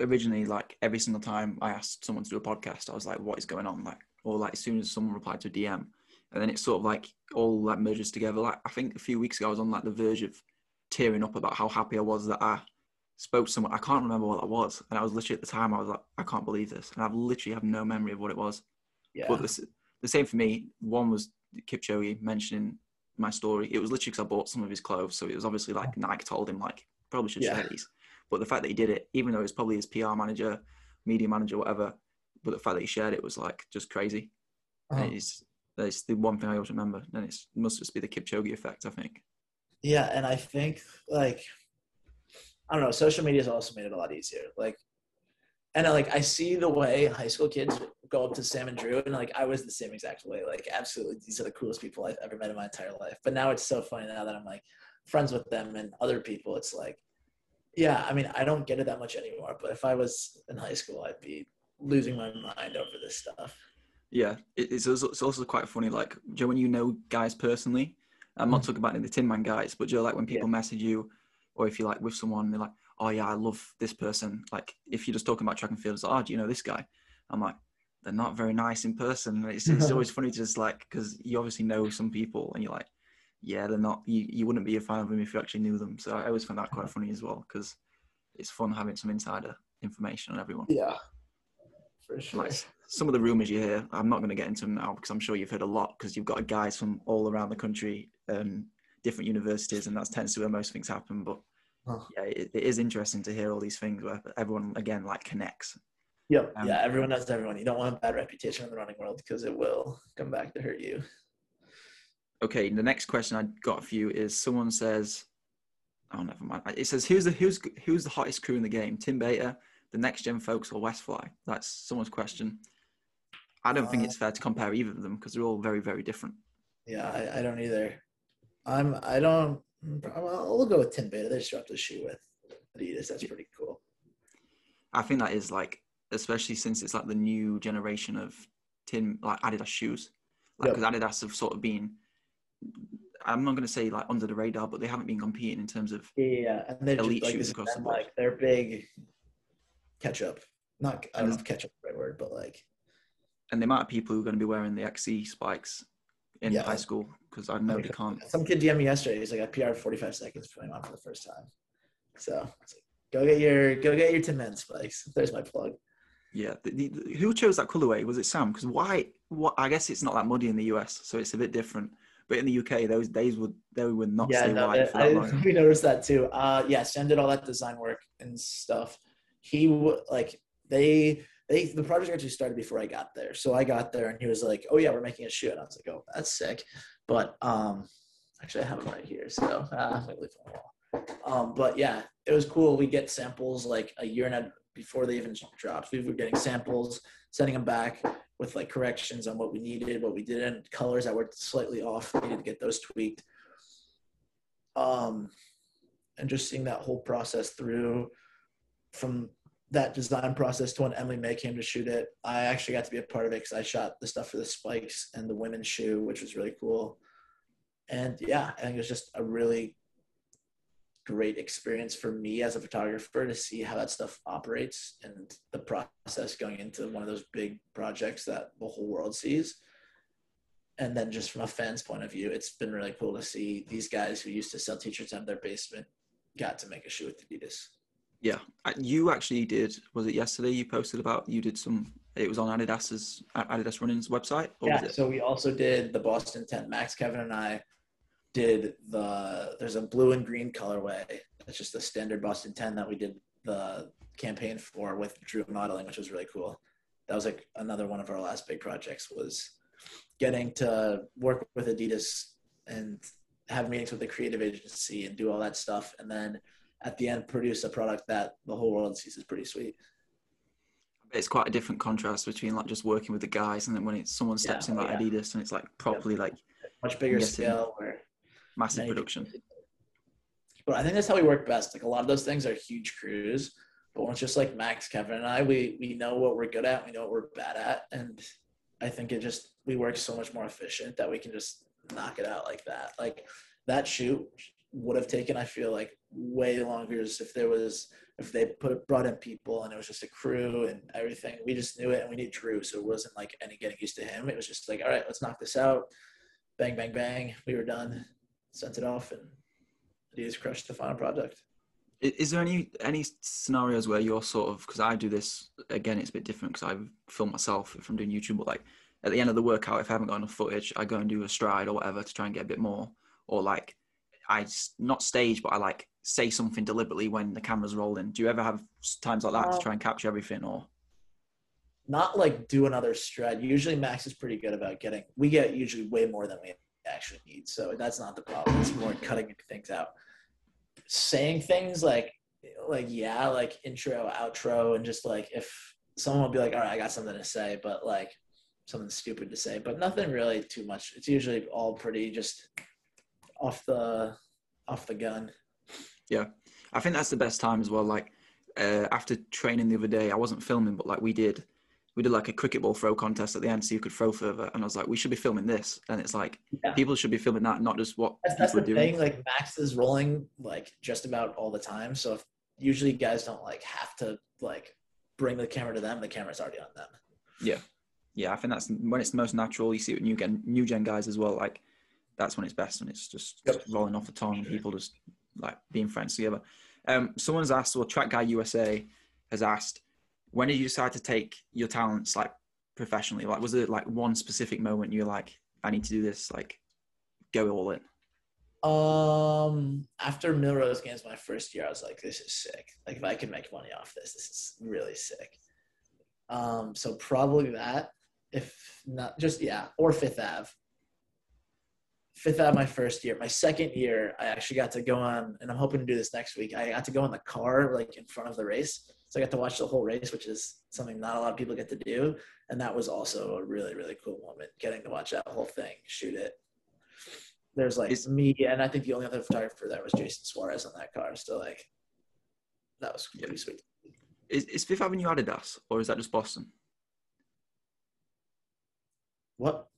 originally, like every single time I asked someone to do a podcast, I was like, "What is going on?" Like, or like as soon as someone replied to a DM, and then it sort of like all like merges together. Like I think a few weeks ago, I was on like the verge of tearing up about how happy I was that I spoke to someone. I can't remember what that was, and I was literally at the time I was like, "I can't believe this," and I've literally have no memory of what it was. Yeah. But the, the same for me. One was Kipchoge mentioning my story. It was literally because I bought some of his clothes, so it was obviously like Nike told him like probably should Yeah. share these. But the fact that he did it, even though it was probably his PR manager, media manager, whatever, but the fact that he shared it was like just crazy. And Um, it's that's the one thing I always remember, and it must just be the Kipchoge effect, I think. yeah, and I think like I don't know, social media has also made it a lot easier. Like and I, like I see the way high school kids go up to Sam and Drew, and like I was the same exact way. Like absolutely, these are the coolest people I've ever met in my entire life. But now it's so funny now that I'm like friends with them and other people. It's like, yeah, I mean, I don't get it that much anymore. But if I was in high school, I'd be losing my mind over this stuff. Yeah, it's also, it's also quite funny. Like Joe, when you know guys personally, I'm not mm. talking about the Tinman guys, but Joe, like when people yeah. message you, or if you're like with someone, they're like, "Oh yeah, I love this person." Like if you're just talking about track and field, it's like, "Oh, do you know this guy?" I'm like, they're not very nice in person. It's, it's always funny to just like because you obviously know some people, and you're like, "Yeah, they're not." You you wouldn't be a fan of them if you actually knew them. So I always find that quite funny as well because it's fun having some insider information on everyone. Yeah, for sure. Like, some of the rumors you hear, I'm not going to get into them now because I'm sure you've heard a lot because you've got guys from all around the country, um, different universities, and that tends to where most things happen. But oh. yeah, it, it is interesting to hear all these things where everyone again like connects. Yep. Um, yeah, everyone knows everyone. You don't want a bad reputation in the running world because it will come back to hurt you. Okay, the next question I got for you is someone says, "Oh, never mind." It says, "Who's the who's who's the hottest crew in the game? Tim Beta, the Next Gen folks, or Westfly?" That's someone's question. I don't think it's uh, fair to compare either of them because they're all very, very different. Yeah, I, I don't either. I'm. I don't. Mm, I'll go with Tim Beta. They just dropped a shoe with Adidas. That's pretty cool. I think that is like, especially since it's like the new generation of Tim like Adidas shoes. Like, because yep. Adidas have sort of been. I'm not going to say like under the radar, but they haven't been competing in terms of yeah, and they're elite just, like, shoes across the board. Like they're big catch up. Not I don't know if catch up the right word, but like and the amount of people who are going to be wearing the XC spikes in yeah. high school because I know they can't. Some kid DM me yesterday. He's like, I PR 45 seconds putting on for the first time. So like, go get your go get your Tinman spikes. There's my plug. Yeah, the, the, who chose that colorway? Was it Sam? Because why? What? I guess it's not that muddy in the US, so it's a bit different. But in the UK, those days would they would not yeah, stay no, white for that I. We noticed that too. Uh, yeah, Sam did all that design work and stuff. He would like they they the project actually started before I got there. So I got there and he was like, "Oh yeah, we're making a shoe," and I was like, "Oh, that's sick." But um, actually, I have them right here, so uh, leave them. Um, but yeah, it was cool. We get samples like a year and a before they even dropped. We were getting samples, sending them back with like corrections on what we needed, what we didn't, colors that were slightly off. We needed to get those tweaked. Um, and just seeing that whole process through from that design process to when Emily May came to shoot it. I actually got to be a part of it because I shot the stuff for the spikes and the women's shoe, which was really cool. And yeah, I think it was just a really great experience for me as a photographer to see how that stuff operates and the process going into one of those big projects that the whole world sees. And then just from a fan's point of view, it's been really cool to see these guys who used to sell t-shirts out of their basement got to make a shoe with Adidas. Yeah, you actually did. Was it yesterday? You posted about you did some. It was on Adidas's Adidas Running's website. yeah. So we also did the Boston 10. Max, Kevin, and I did the. There's a blue and green colorway. That's just the standard Boston 10 that we did the campaign for with Drew modeling, which was really cool. That was like another one of our last big projects was getting to work with Adidas and have meetings with the creative agency and do all that stuff, and then at the end produce a product that the whole world sees is pretty sweet. It's quite a different contrast between like just working with the guys and then when it's someone steps yeah, in like yeah. Adidas and it's like properly like much bigger scale where massive production. But I think that's how we work best. Like a lot of those things are huge crews, but it's just like Max, Kevin, and I, we we know what we're good at, we know what we're bad at, and I think it just we work so much more efficient that we can just knock it out like that. Like that shoot would have taken, I feel like, way longer if there was if they put brought in people and it was just a crew and everything. We just knew it and we knew Drew, so it wasn't like any getting used to him. It was just like, all right, let's knock this out. Bang, bang, bang. We were done. Sent it off and he just crushed the final product. Is there any any scenarios where you're sort of because I do this again? It's a bit different because I film myself I'm doing YouTube. But like at the end of the workout, if I haven't got enough footage, I go and do a stride or whatever to try and get a bit more. Or like I not stage, but I like say something deliberately when the camera's rolling. Do you ever have times like that um, to try and capture everything, or not like do another stride? Usually, Max is pretty good about getting. We get usually way more than we actually need, so that's not the problem. It's more cutting things out. Saying things like like yeah, like intro, outro, and just like if someone will be like, all right, I got something to say, but like something stupid to say, but nothing really too much. It's usually all pretty just off the off the gun. Yeah, I think that's the best time as well. Like uh, after training the other day, I wasn't filming, but like we did, we did like a cricket ball throw contest at the end, so you could throw further. And I was like, we should be filming this, and it's like Yeah. people should be filming that, not just what That's, that's the doing. thing. Like Max is rolling like just about all the time. So if usually guys don't like have to like bring the camera to them, the camera's already on them. Yeah, yeah, I think that's when it's the most natural. You see it with new gen, new gen guys as well. Like that's when it's best, and it's just, Yep. just rolling off the tongue and people just like being friends together. Um, someone's asked, well, Track Guy USA has asked, when did you decide to take your talents like professionally? Like, was it like one specific moment you're like, I need to do this, like, go all in? Um, after Millrose Games, my first year, I was like, this is sick. Like, if I can make money off this, this is really sick. Um, so probably that, if not just yeah, or Fifth Ave. Fifth Ave, my first year. My second year, I actually got to go on, and I'm hoping to do this next week. I got to go in the car, like in front of the race. So I got to watch the whole race, which is something not a lot of people get to do. And that was also a really, really cool moment, getting to watch that whole thing, shoot it. There's like me, and I think the only other photographer there was Jason Suarez on that car. So like, that was pretty sweet. Is, is Fifth Avenue Adidas or is that just Boston? What?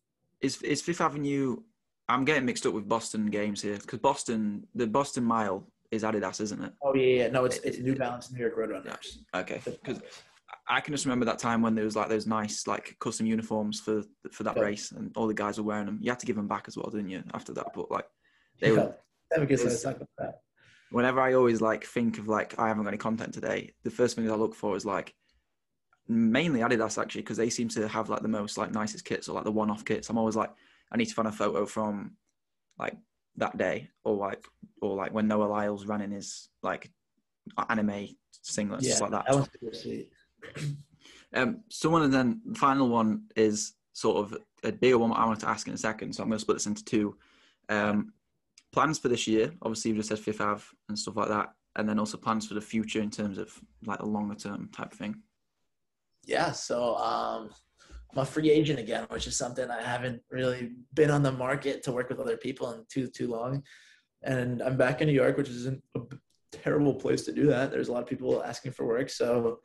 Is is Fifth Avenue? I'm getting mixed up with Boston games here because Boston, the Boston Mile is Adidas, isn't it? Oh yeah, yeah. no, it's it's New Balance New York Roadrunners. Okay, because I can just remember that time when there was like those nice like custom uniforms for for that Yeah. race, and all the guys were wearing them. You had to give them back as well, didn't you? After that, but like they Yeah, were. good it was- about that. Whenever I always like think of like I haven't got any content today, the first thing I look for is like mainly Adidas actually because they seem to have like the most like nicest kits or like the one-off kits. I'm always like I need to find a photo from like that day or like or like when Noah Lyles ran in his like anime singlets Yeah, like that. that was sweet. Um, someone and then the final one is sort of a bigger one I wanted to ask in a second. So I'm going to split this into two. Um, plans for this year, obviously you just said Fifth Ave and stuff like that, and then also plans for the future in terms of like a longer term type thing. Yeah, so um, I'm a free agent again, which is something I haven't really been on the market to work with other people in too too long. And I'm back in New York, which isn't a terrible place to do that. There's a lot of people asking for work, so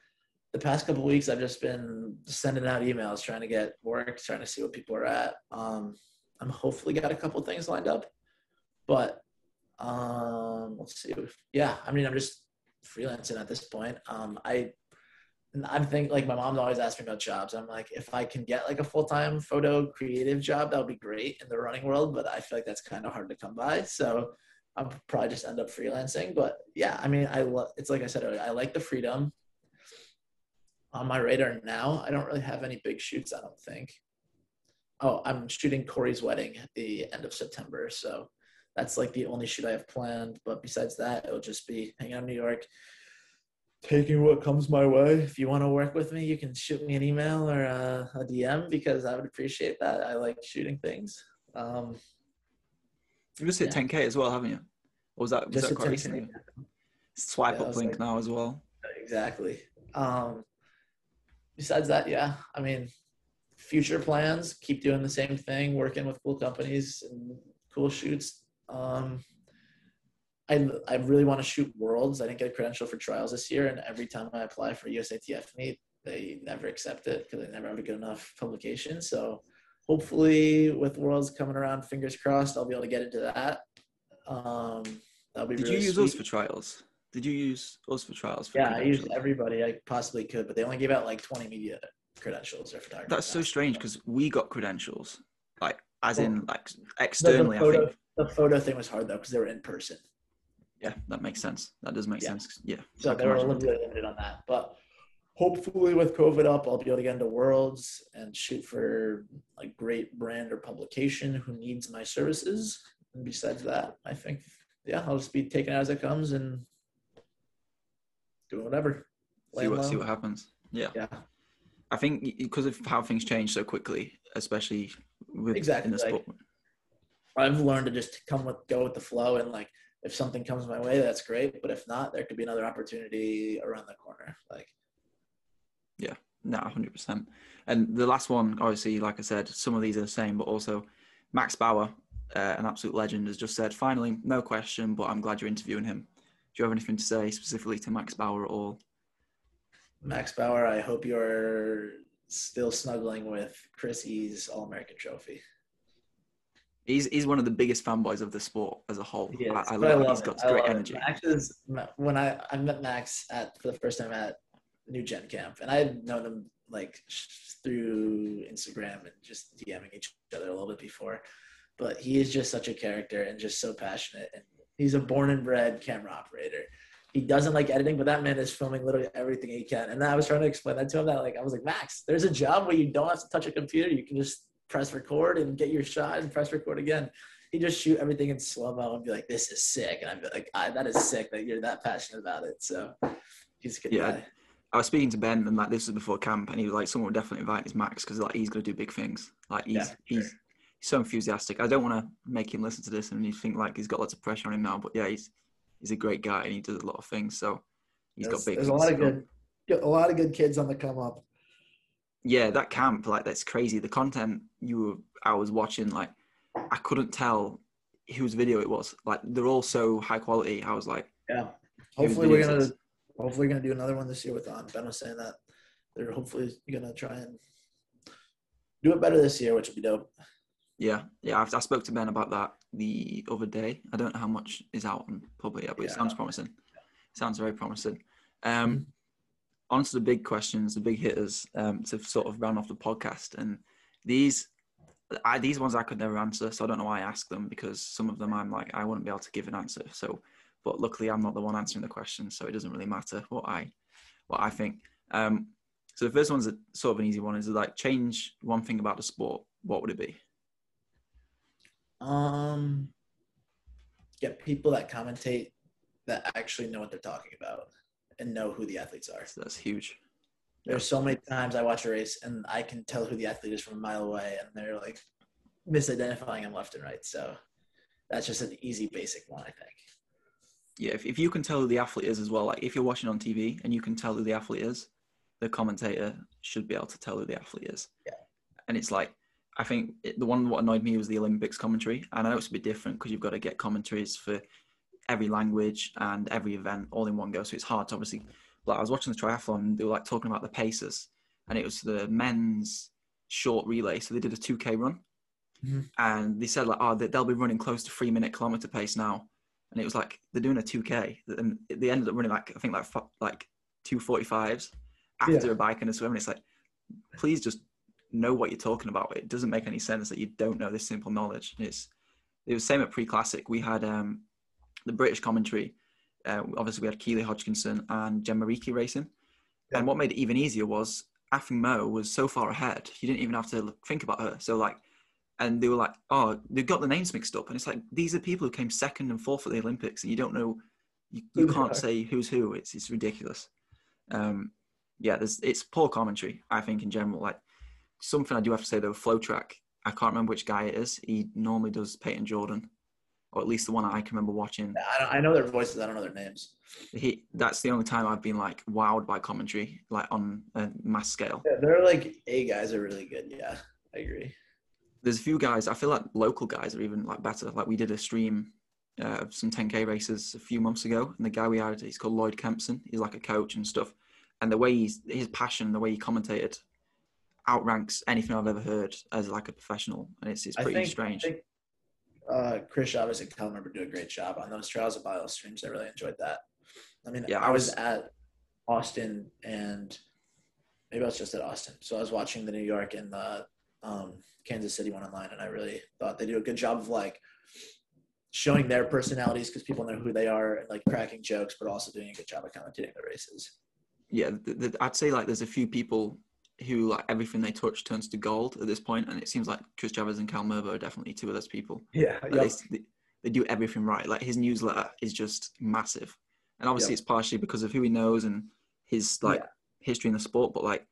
the past couple weeks I've just been sending out emails, trying to get work, trying to see what people are at. Um, I'm hopefully got a couple things lined up, but um, let's see. Yeah, I mean, I'm just freelancing at this point. Um, I I'm thinking like my mom's always asking me about jobs. I'm like, if I can get like a full time photo creative job, that would be great in the running world. But I feel like that's kind of hard to come by. So I'll probably just end up freelancing. But yeah, I mean, I it's like I said, I like the freedom. On my radar now, I don't really have any big shoots. I don't think. Oh, I'm shooting Corey's wedding at the end of September, so that's like the only shoot I have planned. But besides that, it'll just be hanging out in New York, taking what comes my way. If you want to work with me, you can shoot me an email or a, a DM because I would appreciate that. I like shooting things. Um, You just hit Yeah. 10k as well, haven't you? Or was that was just that quite recently? Swipe Yeah, up link like- now as well. Exactly. Um, besides that, yeah, I mean, future plans, keep doing the same thing, working with cool companies and cool shoots. Um, I, I really want to shoot worlds. I didn't get a credential for trials this year, and every time I apply for USATF meet, they never accept it because they never have a good enough publication. So hopefully, with worlds coming around, fingers crossed, I'll be able to get into that. Um, that'll be Did really you use sweet. us for trials? Did you use those for trials? For Yeah, I used everybody I possibly could, but they only gave out like 20 media credentials or photography. That's so strange because we got credentials, like as in like the, externally. I think. the photo thing was hard though because they were in person, Yeah, that makes sense. That does make Yeah. sense. Yeah. so they were a little bit limited on that. But hopefully, with COVID up, I'll be able to get into worlds and shoot for like great brand or publication who needs my services. And besides that, I think yeah, I'll just be taking it as it comes and doing whatever. see what see what happens. Yeah, Yeah, I think because of how things change so quickly, especially with Exactly, in the like- sport. I've learned to just come with go with the flow and like if something comes my way, that's great. But if not, there could be another opportunity around the corner. Like, yeah, no, hundred percent. And the last one, obviously, like I said, some of these are the same, but also Max Bauer, uh, an absolute legend, has just said, finally, no question, but I'm glad you're interviewing him. Do you have anything to say specifically to Max Bauer at all? Max Bauer, I hope you're still snuggling with Chris E's All American trophy. He's he's one of the biggest fanboys of the sport as a whole. Is, I, I love, love He's got I great energy. Max is when I I met Max at for the first time at New Gen Camp, and I had known him like through Instagram and just DMing each other a little bit before. But he is just such a character and just so passionate. And he's a born and bred camera operator. He doesn't like editing, but that man is filming literally everything he can. And I was trying to explain that to him. That like I was like, Max, there's a job where you don't have to touch a computer. You can just press record and get your shot and press record again. He just shoot everything in slow mo and be like, "This is sick," and I'd be like, I, "That is sick that you're that passionate about it." So he's a good Yeah. guy. I was speaking to Ben, and like this was before camp, and he was like, "Someone would definitely invite his Max because like he's going to do big things. Like he's Yeah, sure. he's he's so enthusiastic. I don't want to make him listen to this and you think like he's got lots of pressure on him now, but yeah, he's he's a great guy and he does a lot of things. So he's there's, got big. there's a lot of good, a lot of good kids on the come up. Yeah, that camp, like that's crazy. The content you were, I was watching, like I couldn't tell whose video it was. Like they're all so high quality. I was like, Yeah. Hopefully we're gonna is- hopefully we're gonna do another one this year with on. Ben was saying that they're hopefully gonna try and do it better this year, which would be dope. yeah, yeah. I've, I spoke to Ben about that the other day. I don't know how much is out on public yet, but it sounds promising. sounds very promising. Um, on to the big questions, the big hitters, um, to sort of round off the podcast. And these, I, these ones I could never answer, so I don't know why I ask them because some of them I'm like I wouldn't be able to give an answer. So, but luckily I'm not the one answering the questions, so it doesn't really matter what I, what I think. Um, so the first one's a, sort of an easy one. Is like change one thing about the sport. What would it be? Um, get people that commentate that actually know what they're talking about and know who the athletes are. So that's huge. There's so many times I watch a race and I can tell who the athlete is from a mile away, and they're like misidentifying them left and right. So that's just an easy, basic one, I think. Yeah, if, if you can tell who the athlete is as well, like if you're watching on TV and you can tell who the athlete is, the commentator should be able to tell who the athlete is. Yeah. And it's like, I think it, the one what annoyed me was the Olympics commentary. And I know it's a bit different because you've got to get commentaries for every language and every event all in one go. So it's hard to obviously, like I was watching the triathlon and they were like talking about the paces and it was the men's short relay. So they did a 2K run Mhm. and they said like, oh, they- they'll be running close to three minute kilometer pace now and it was like they're doing a 2k and they ended up running like i think like like 245s after Yeah. a bike and a swim and it's like please just know what you're talking about it doesn't make any sense that you don't know this simple knowledge it's it was same at pre-classic we had um the british commentary uh, obviously we had keely hodgkinson and jemma reekie racing Yeah. and what made it even easier was Athing Mu was so far ahead you didn't even have to look- think about her so like and they were like, "Oh, they've got the names mixed up," and it's like these are people who came second and fourth at the Olympics, and you don't know, you, you can't are. say who's who. It's it's ridiculous. Um, yeah, there's it's poor commentary. I think in general, like something I do have to say though, FloTrack. I can't remember which guy it is. He normally does Payton Jordan, or at least the one that I can remember watching. I, I know their voices. I don't know their names. He that's the only time I've been like wowed by commentary, like on a mass scale. Yeah, they're like A guys are really good. Yeah, I agree. there's a few guys. I feel like local guys are even like better. Like we did a stream uh, of some 10k races a few months ago, and the guy we had, he's called Lloyd Kempson. He's like a coach and stuff. And the way he's his passion, the way he commentated, outranks anything I've ever heard as like a professional, and it's it's I pretty think, strange. I think uh, Chris Chavez and Kyle Merber do a great job on those Trials of Miles streams. I really enjoyed that. I mean, Yeah, I was at Austin and maybe I was just at Austin. So I was watching the New York and the um, Kansas City one online, and I really thought they do a good job of like showing their personalities because people know who they are and like cracking jokes, but also doing a good job of commentating the races. yeah, th th I'd say like there's a few people who like everything they touch turns to gold at this point, and it seems like Chris Chavez and Kyle Merber are definitely two of those people. Yeah, Like, they, they, they do everything right. Like his newsletter is just massive, and obviously it's partially because of who he knows and his like Yeah. history in the sport, but like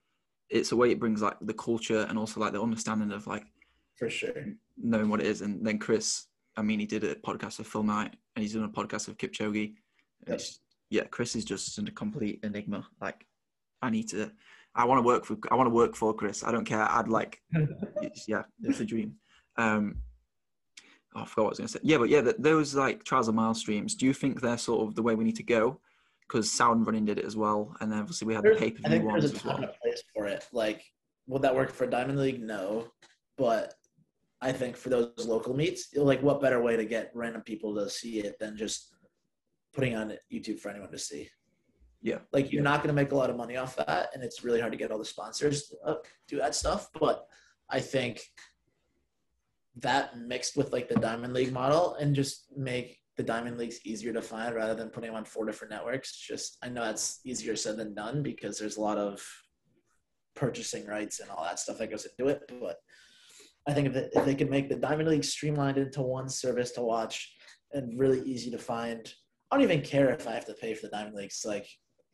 it's a way it brings like the culture and also like the understanding of like for sure. knowing what it is. And then Chris, I mean, he did a podcast with Phil Knight, and he's done a podcast with Kipchoge. Yep. Yeah, Chris is just a complete enigma. Like, I need to. I want to work for. I want to work for Chris. I don't care. I'd like. it's, yeah, it's a dream. Um, oh, I forgot what I was going to say. Yeah, but yeah, th those like trials of mile streams. Do you think they're sort of the way we need to go? Because Sound Running did it as well, and then obviously we had the There's- pay per I view think ones there's a as well. of place for it. Like, would that work for Diamond League? No, but I think for those local meets, like, what better way to get random people to see it than just putting on YouTube for anyone to see? Yeah. Like, you're not going to make a lot of money off that, and it's really hard to get all the sponsors to uh, do that stuff. But I think that mixed with like the Diamond League model and just make the Diamond Leagues easier to find rather than putting them on four different networks. Just I know that's easier said than done because there's a lot of purchasing rights and all that stuff that goes into it. But I think if, it, if they could make the Diamond League streamlined into one service to watch and really easy to find, I don't even care if I have to pay for the Diamond Leagues. Like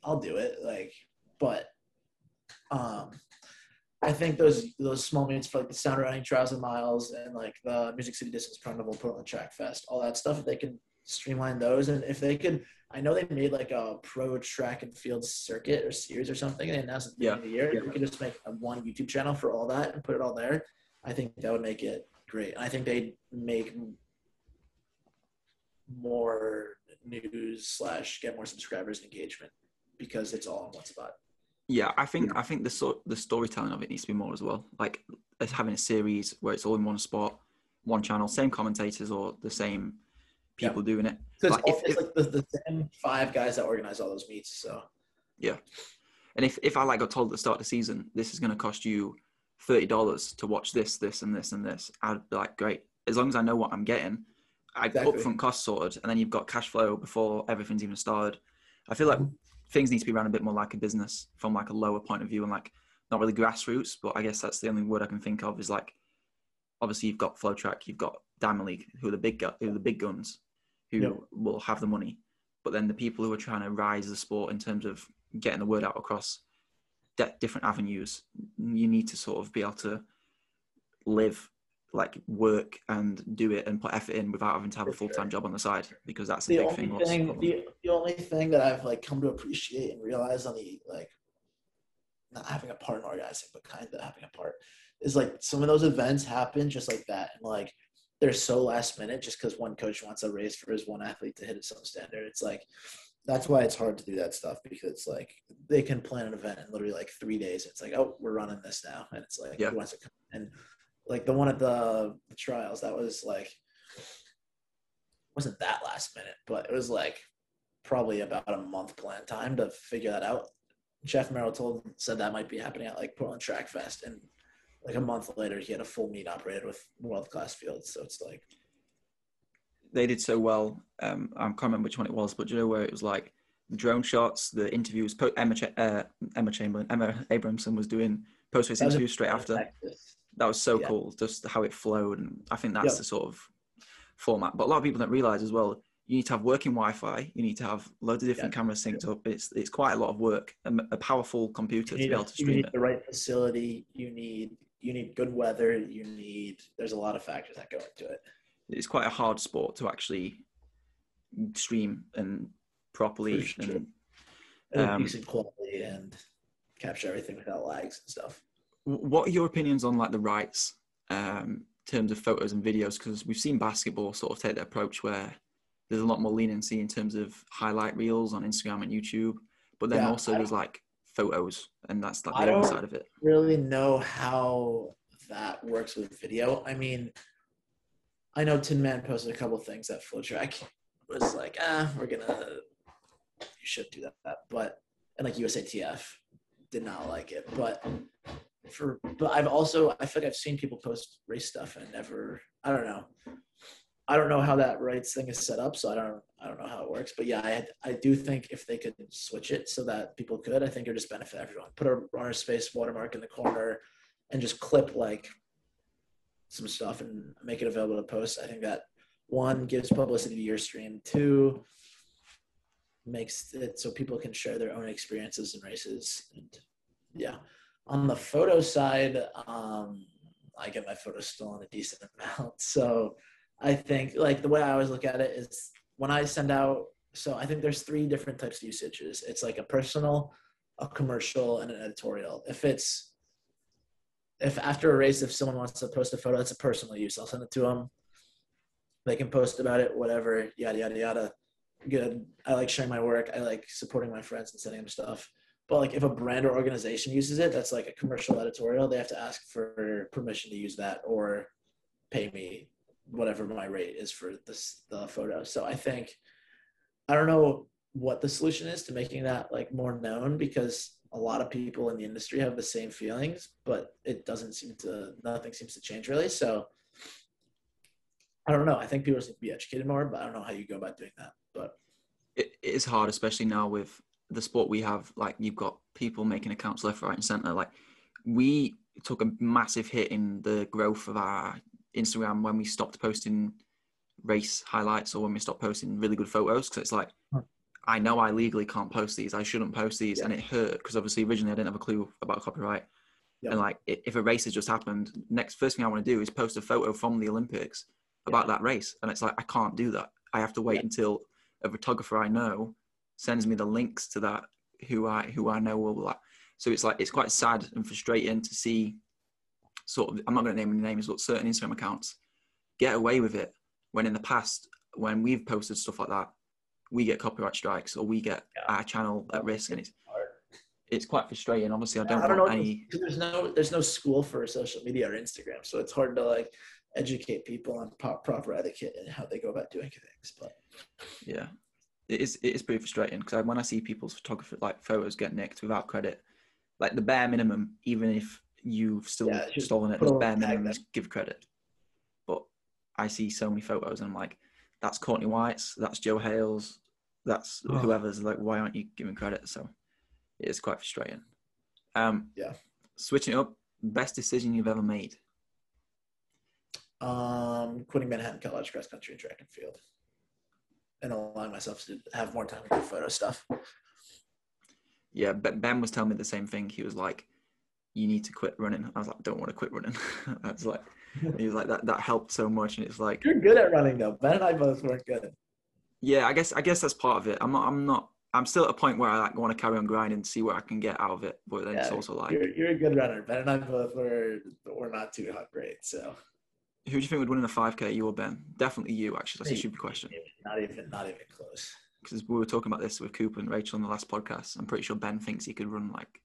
I'll do it. Like, but um, I think those those small meets for like the Sound Running Trials and Miles and like the Music City Distance Carnival, Portland Track Fest, all that stuff. If they could streamline those, and if they could, I know they made like a pro track and field circuit or series or something. They announced at the Yeah. end of the year. Yeah. If we could just make a one YouTube channel for all that and put it all there, I think that would make it great. And I think they'd make more news slash get more subscribers and engagement because it's all in one spot. Yeah, I think I think the sort the storytelling of it needs to be more as well. Like it's having a series where it's all in one spot, one channel, same commentators or the same people doing it. Because Like, if- it's like the, the same five guys that organize all those meets. So yeah, And if, if I like got told at the start of the season, this is going to cost you thirty dollars to watch this, this, and this, and this, I'd be like, great. As long as I know what I'm getting, I Exactly. upfront cost sorted, and then you've got cash flow before everything's even started. I feel like mm-hmm. Things need to be run a bit more like a business from like a lower point of view and like not really grassroots, but I guess that's the only word I can think of is like obviously you've got FloTrack, you've got Diamond League, who are the big gu- who are the big guns, who Yep. will have the money, but then the people who are trying to rise the sport in terms of getting the word out across di- different avenues, you need to sort of be able to live, like work and do it and put effort in without having to have a full time job on the side because that's a the big thing. thing, the, the only thing that I've like come to appreciate and realize on the like not having a part in organizing, but kind of having a part is like some of those events happen just like that, and like they're so last minute just because one coach wants a race for his one athlete to hit his own standard. It's like that's why it's hard to do that stuff because like they can plan an event in literally like three days. It's like oh we're running this now, and it's like Yeah. who wants to come and like the one at the, the trials that was like wasn't that last minute, but it was like probably about a month plan time to figure that out. Jeff Merrill told said that might be happening at like Portland Track Fest, and like a month later, he had a full meet operated with world class fields. So it's like they did so well. Um, I can't remember which one it was, but do you know where it was like the drone shots, the interviews. Po- Emma, Ch- uh, Emma Chamberlain, Emma Abrahamson was doing post race interviews straight after. That was so Yeah. cool, just how it flowed, and I think that's Yep. the sort of format. But a lot of people don't realize as well. You need to have working Wi-Fi. You need to have loads of different cameras synced up. It's it's quite a lot of work. A, a powerful computer to be able to stream. you need it. the right facility. You need you need good weather. You need there's a lot of factors that go into it. It's quite a hard sport to actually stream and properly. Sure. And, And Um, decent quality and capture everything without lags and stuff. What are your opinions on like the rights um, in terms of photos and videos? Because we've seen basketball sort of take the approach where there's a lot more leniency in terms of highlight reels on Instagram and YouTube, but then Yeah, also there's like photos, and that's like the other side of it. really know how that works with video. I mean, I know Tinman posted a couple of things that FloTrack was like, ah, we're gonna, you should do that, but and like USATF did not like it, but for but I've also I feel like I've seen people post race stuff and never I don't know. I don't know how that rights thing is set up, so I don't I don't know how it works. But yeah, I I do think if they could switch it so that people could, I think it would just benefit everyone. Put a RunnerSpace watermark in the corner and just clip like some stuff and make it available to post. I think that one gives publicity to your stream. Two makes it so people can share their own experiences and races. And yeah. On the photo side, um, I get my photos stolen a decent amount. So I think like the way I always look at it is when I send out. So I think there's three different types of usages. It's like a personal, a commercial, and an editorial. If it's if after a race, if someone wants to post a photo, that's a personal use. I'll send it to them. They can post about it, whatever, yada yada yada. Good. I like sharing my work. I like supporting my friends and sending them stuff. But like if a brand or organization uses it, that's like a commercial editorial. They have to ask for permission to use that or pay me whatever my rate is for this the photo. So I think I don't know what the solution is to making that like more known because a lot of people in the industry have the same feelings, but it doesn't seem to nothing seems to change really. So I don't know. I think people to be educated more, but I don't know how you go about doing that. But it is hard, especially now with the sport we have. Like you've got people making accounts left, right, and center. Like we took a massive hit in the growth of our Instagram when we stopped posting race highlights or when we stopped posting really good photos because it's like I know I legally can't post these. I shouldn't post these, yeah. and it hurt because obviously originally I didn't have a clue about copyright. Yeah. And like, if a race has just happened, next first thing I want to do is post a photo from the Olympics about yeah. that race, and it's like I can't do that. I have to wait until a photographer I know sends me the links to that who I who I know will like. So it's like it's quite sad and frustrating to see sort of I'm not going to name any names, but certain Instagram accounts get away with it when in the past when we've posted stuff like that we get copyright strikes or we get yeah. our channel at risk, and it's it's quite frustrating. Obviously, I don't, I don't want know, any. There's no there's no school for social media or Instagram, so it's hard to like educate people on proper etiquette and how they go about doing things. But yeah, it is it is pretty frustrating because when I see people's photography like photos get nicked without credit, like the bare minimum, even if you've still yeah, stolen it, the bare minimum is give credit. But I see so many photos and I'm like, that's Courtney White's, that's Joe Hale's, that's oh. whoever's like, why aren't you giving credit? So it is quite frustrating. Um, yeah. Switching up, best decision you've ever made? Um, quitting Manhattan College cross country and track and field, and allowing myself to have more time to do photo stuff. Yeah, but Ben was telling me the same thing. He was like, "You need to quit running." I was like, "I don't want to quit running." I was like, he was like that that helped so much and it's like you're good at running though ben and i both weren't good yeah i guess i guess that's part of it i'm not i'm not i'm still at a point where i like want to carry on grinding and see what i can get out of it but then yeah, it's also like you're, you're, a good runner ben and i both were we're not too hot great so who do you think would win in a 5k you or ben definitely you actually that's a stupid question not even not even close because we were talking about this with cooper and rachel on the last podcast i'm pretty sure ben thinks he could run like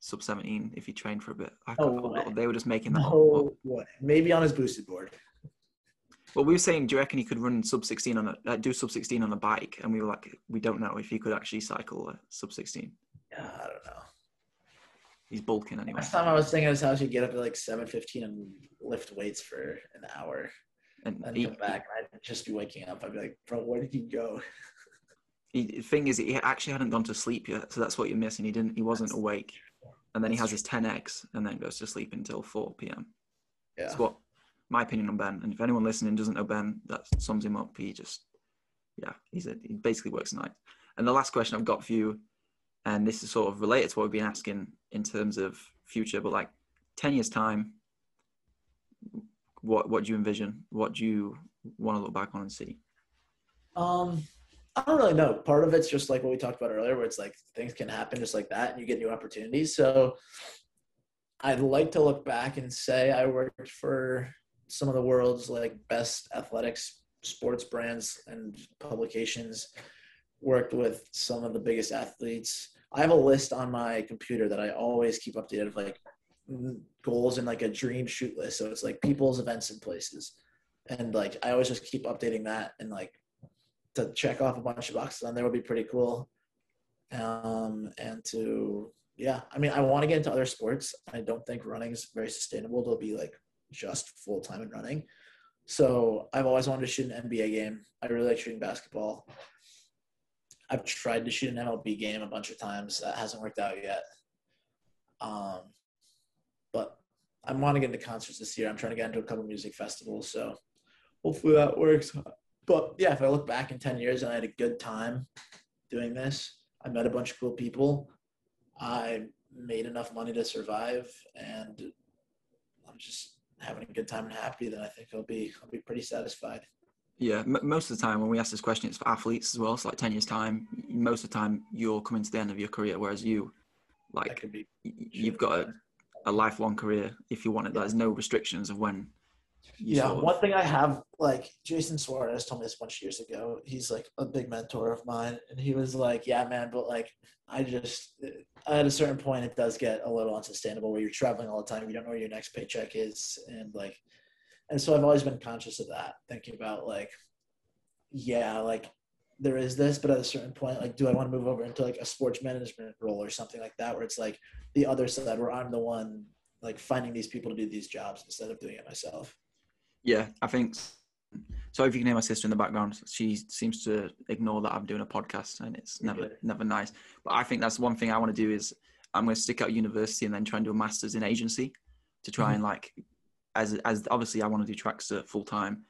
sub 17 if he trained for a bit. I no they were just making that no. Maybe on his boosted board. Well, we were saying, do you reckon he could run sub 16 on a uh, do sub 16 on a bike? And we were like, we don't know if he could actually cycle a sub 16. Yeah, I don't know. He's bulking anyway. Last time I was staying at his house, he'd get up at like 7:15 and lift weights for an hour, and then he, come back. And I'd just be waking up. I'd be like, bro, where did he go? He, the thing is, he actually hadn't gone to sleep yet, so that's what you're missing. He didn't. He wasn't that's, awake and then he has his 10x and then goes to sleep until 4 p.m. Yeah. That's what my opinion on Ben. And if anyone listening doesn't know Ben, that sums him up. He just, yeah, he's a, he basically works night. And the last question I've got for you, and this is sort of related to what we've been asking in terms of future, but like 10 years time, what what do you envision? What do you want to look back on and see? Um, I don't really know. Part of it's just like what we talked about earlier, where it's like things can happen just like that and you get new opportunities. So I'd like to look back and say I worked for some of the world's like best athletics sports brands and publications, worked with some of the biggest athletes. I have a list on my computer that I always keep updated of like goals and like a dream shoot list. So it's like people's events and places. And like I always just keep updating that and like to check off a bunch of boxes on there would be pretty cool. Um, and to yeah, I mean, I want to get into other sports. I don't think running is very sustainable to be like just full time in running. So I've always wanted to shoot an NBA game. I really like shooting basketball. I've tried to shoot an MLB game a bunch of times. That hasn't worked out yet. Um, but I want to get into concerts this year. I'm trying to get into a couple music festivals. So hopefully that works. But yeah, if I look back in 10 years and I had a good time doing this, I met a bunch of cool people. I made enough money to survive and I'm just having a good time and happy, then I think I'll be I'll be pretty satisfied. Yeah, m- most of the time when we ask this question, it's for athletes as well. It's like ten years time. Most of the time, you're coming to the end of your career, whereas you, like, be y- you've got a, a lifelong career if you want it. There's no restrictions of when. You yeah sort of- one thing i have like jason suarez told me this a bunch of years ago he's like a big mentor of mine and he was like yeah man but like i just uh, at a certain point it does get a little unsustainable where you're traveling all the time you don't know where your next paycheck is and like and so i've always been conscious of that thinking about like yeah like there is this but at a certain point like do i want to move over into like a sports management role or something like that where it's like the other side where i'm the one like finding these people to do these jobs instead of doing it myself Yeah, I think. So if you can hear my sister in the background, she seems to ignore that I'm doing a podcast, and it's never good. never nice. But I think that's one thing I want to do is I'm going to stick out university and then try and do a master's in agency to try mm-hmm. and like as as obviously I want to do tracks full time,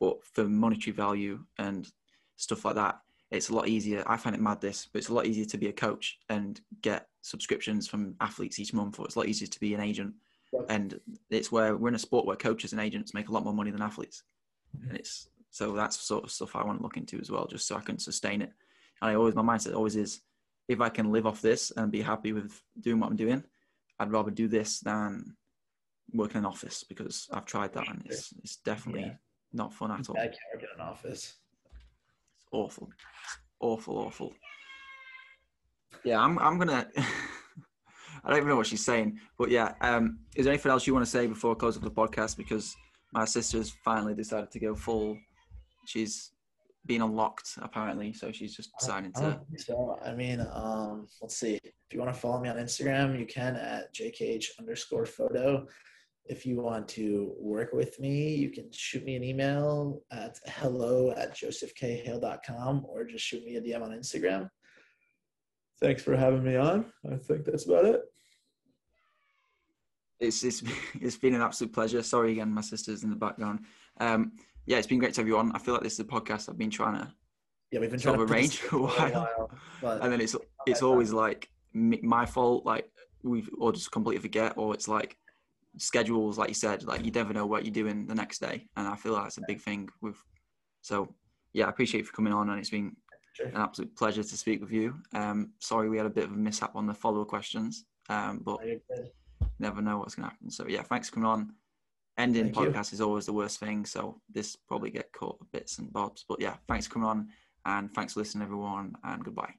but for monetary value and stuff like that, it's a lot easier. I find it mad this, but it's a lot easier to be a coach and get subscriptions from athletes each month, or it's a lot easier to be an agent. And it's where we're in a sport where coaches and agents make a lot more money than athletes mm-hmm. and it's so that's sort of stuff I want to look into as well, just so I can sustain it. And I always my mindset always is, if I can live off this and be happy with doing what I'm doing, I'd rather do this than work in an office because I've tried that and it's it's definitely Yeah. not fun at all. I can't work in an office. It's awful, it's awful, awful. Yeah, I'm I'm gonna. I don't even know what she's saying, but yeah. Um, is there anything else you want to say before I close up the podcast? Because my sister's finally decided to go full. She's been unlocked apparently, so she's just deciding I to. don't so I mean, um, let's see. If you want to follow me on Instagram, you can at jkh underscore photo. If you want to work with me, you can shoot me an email at hello at josephkhale.com or just shoot me a DM on Instagram. Thanks for having me on. I think that's about it. It's it's it's been an absolute pleasure. Sorry again, my sister's in the background. Um, yeah, it's been great to have you on. I feel like this is a podcast I've been trying to Yeah, we've been trying to arrange for a while. but and then it's it's always like my fault like we've or just completely forget or it's like schedules like you said like you never know what you're doing the next day and i feel like that's a big thing with so yeah i appreciate you for coming on and it's been Sure. an absolute pleasure to speak with you. Um sorry we had a bit of a mishap on the follow up questions um but never know what's going to happen. So yeah thanks for coming on. Ending Thank you. podcast is always the worst thing so this probably get caught bits and bobs but yeah thanks for coming on and thanks for listening everyone and goodbye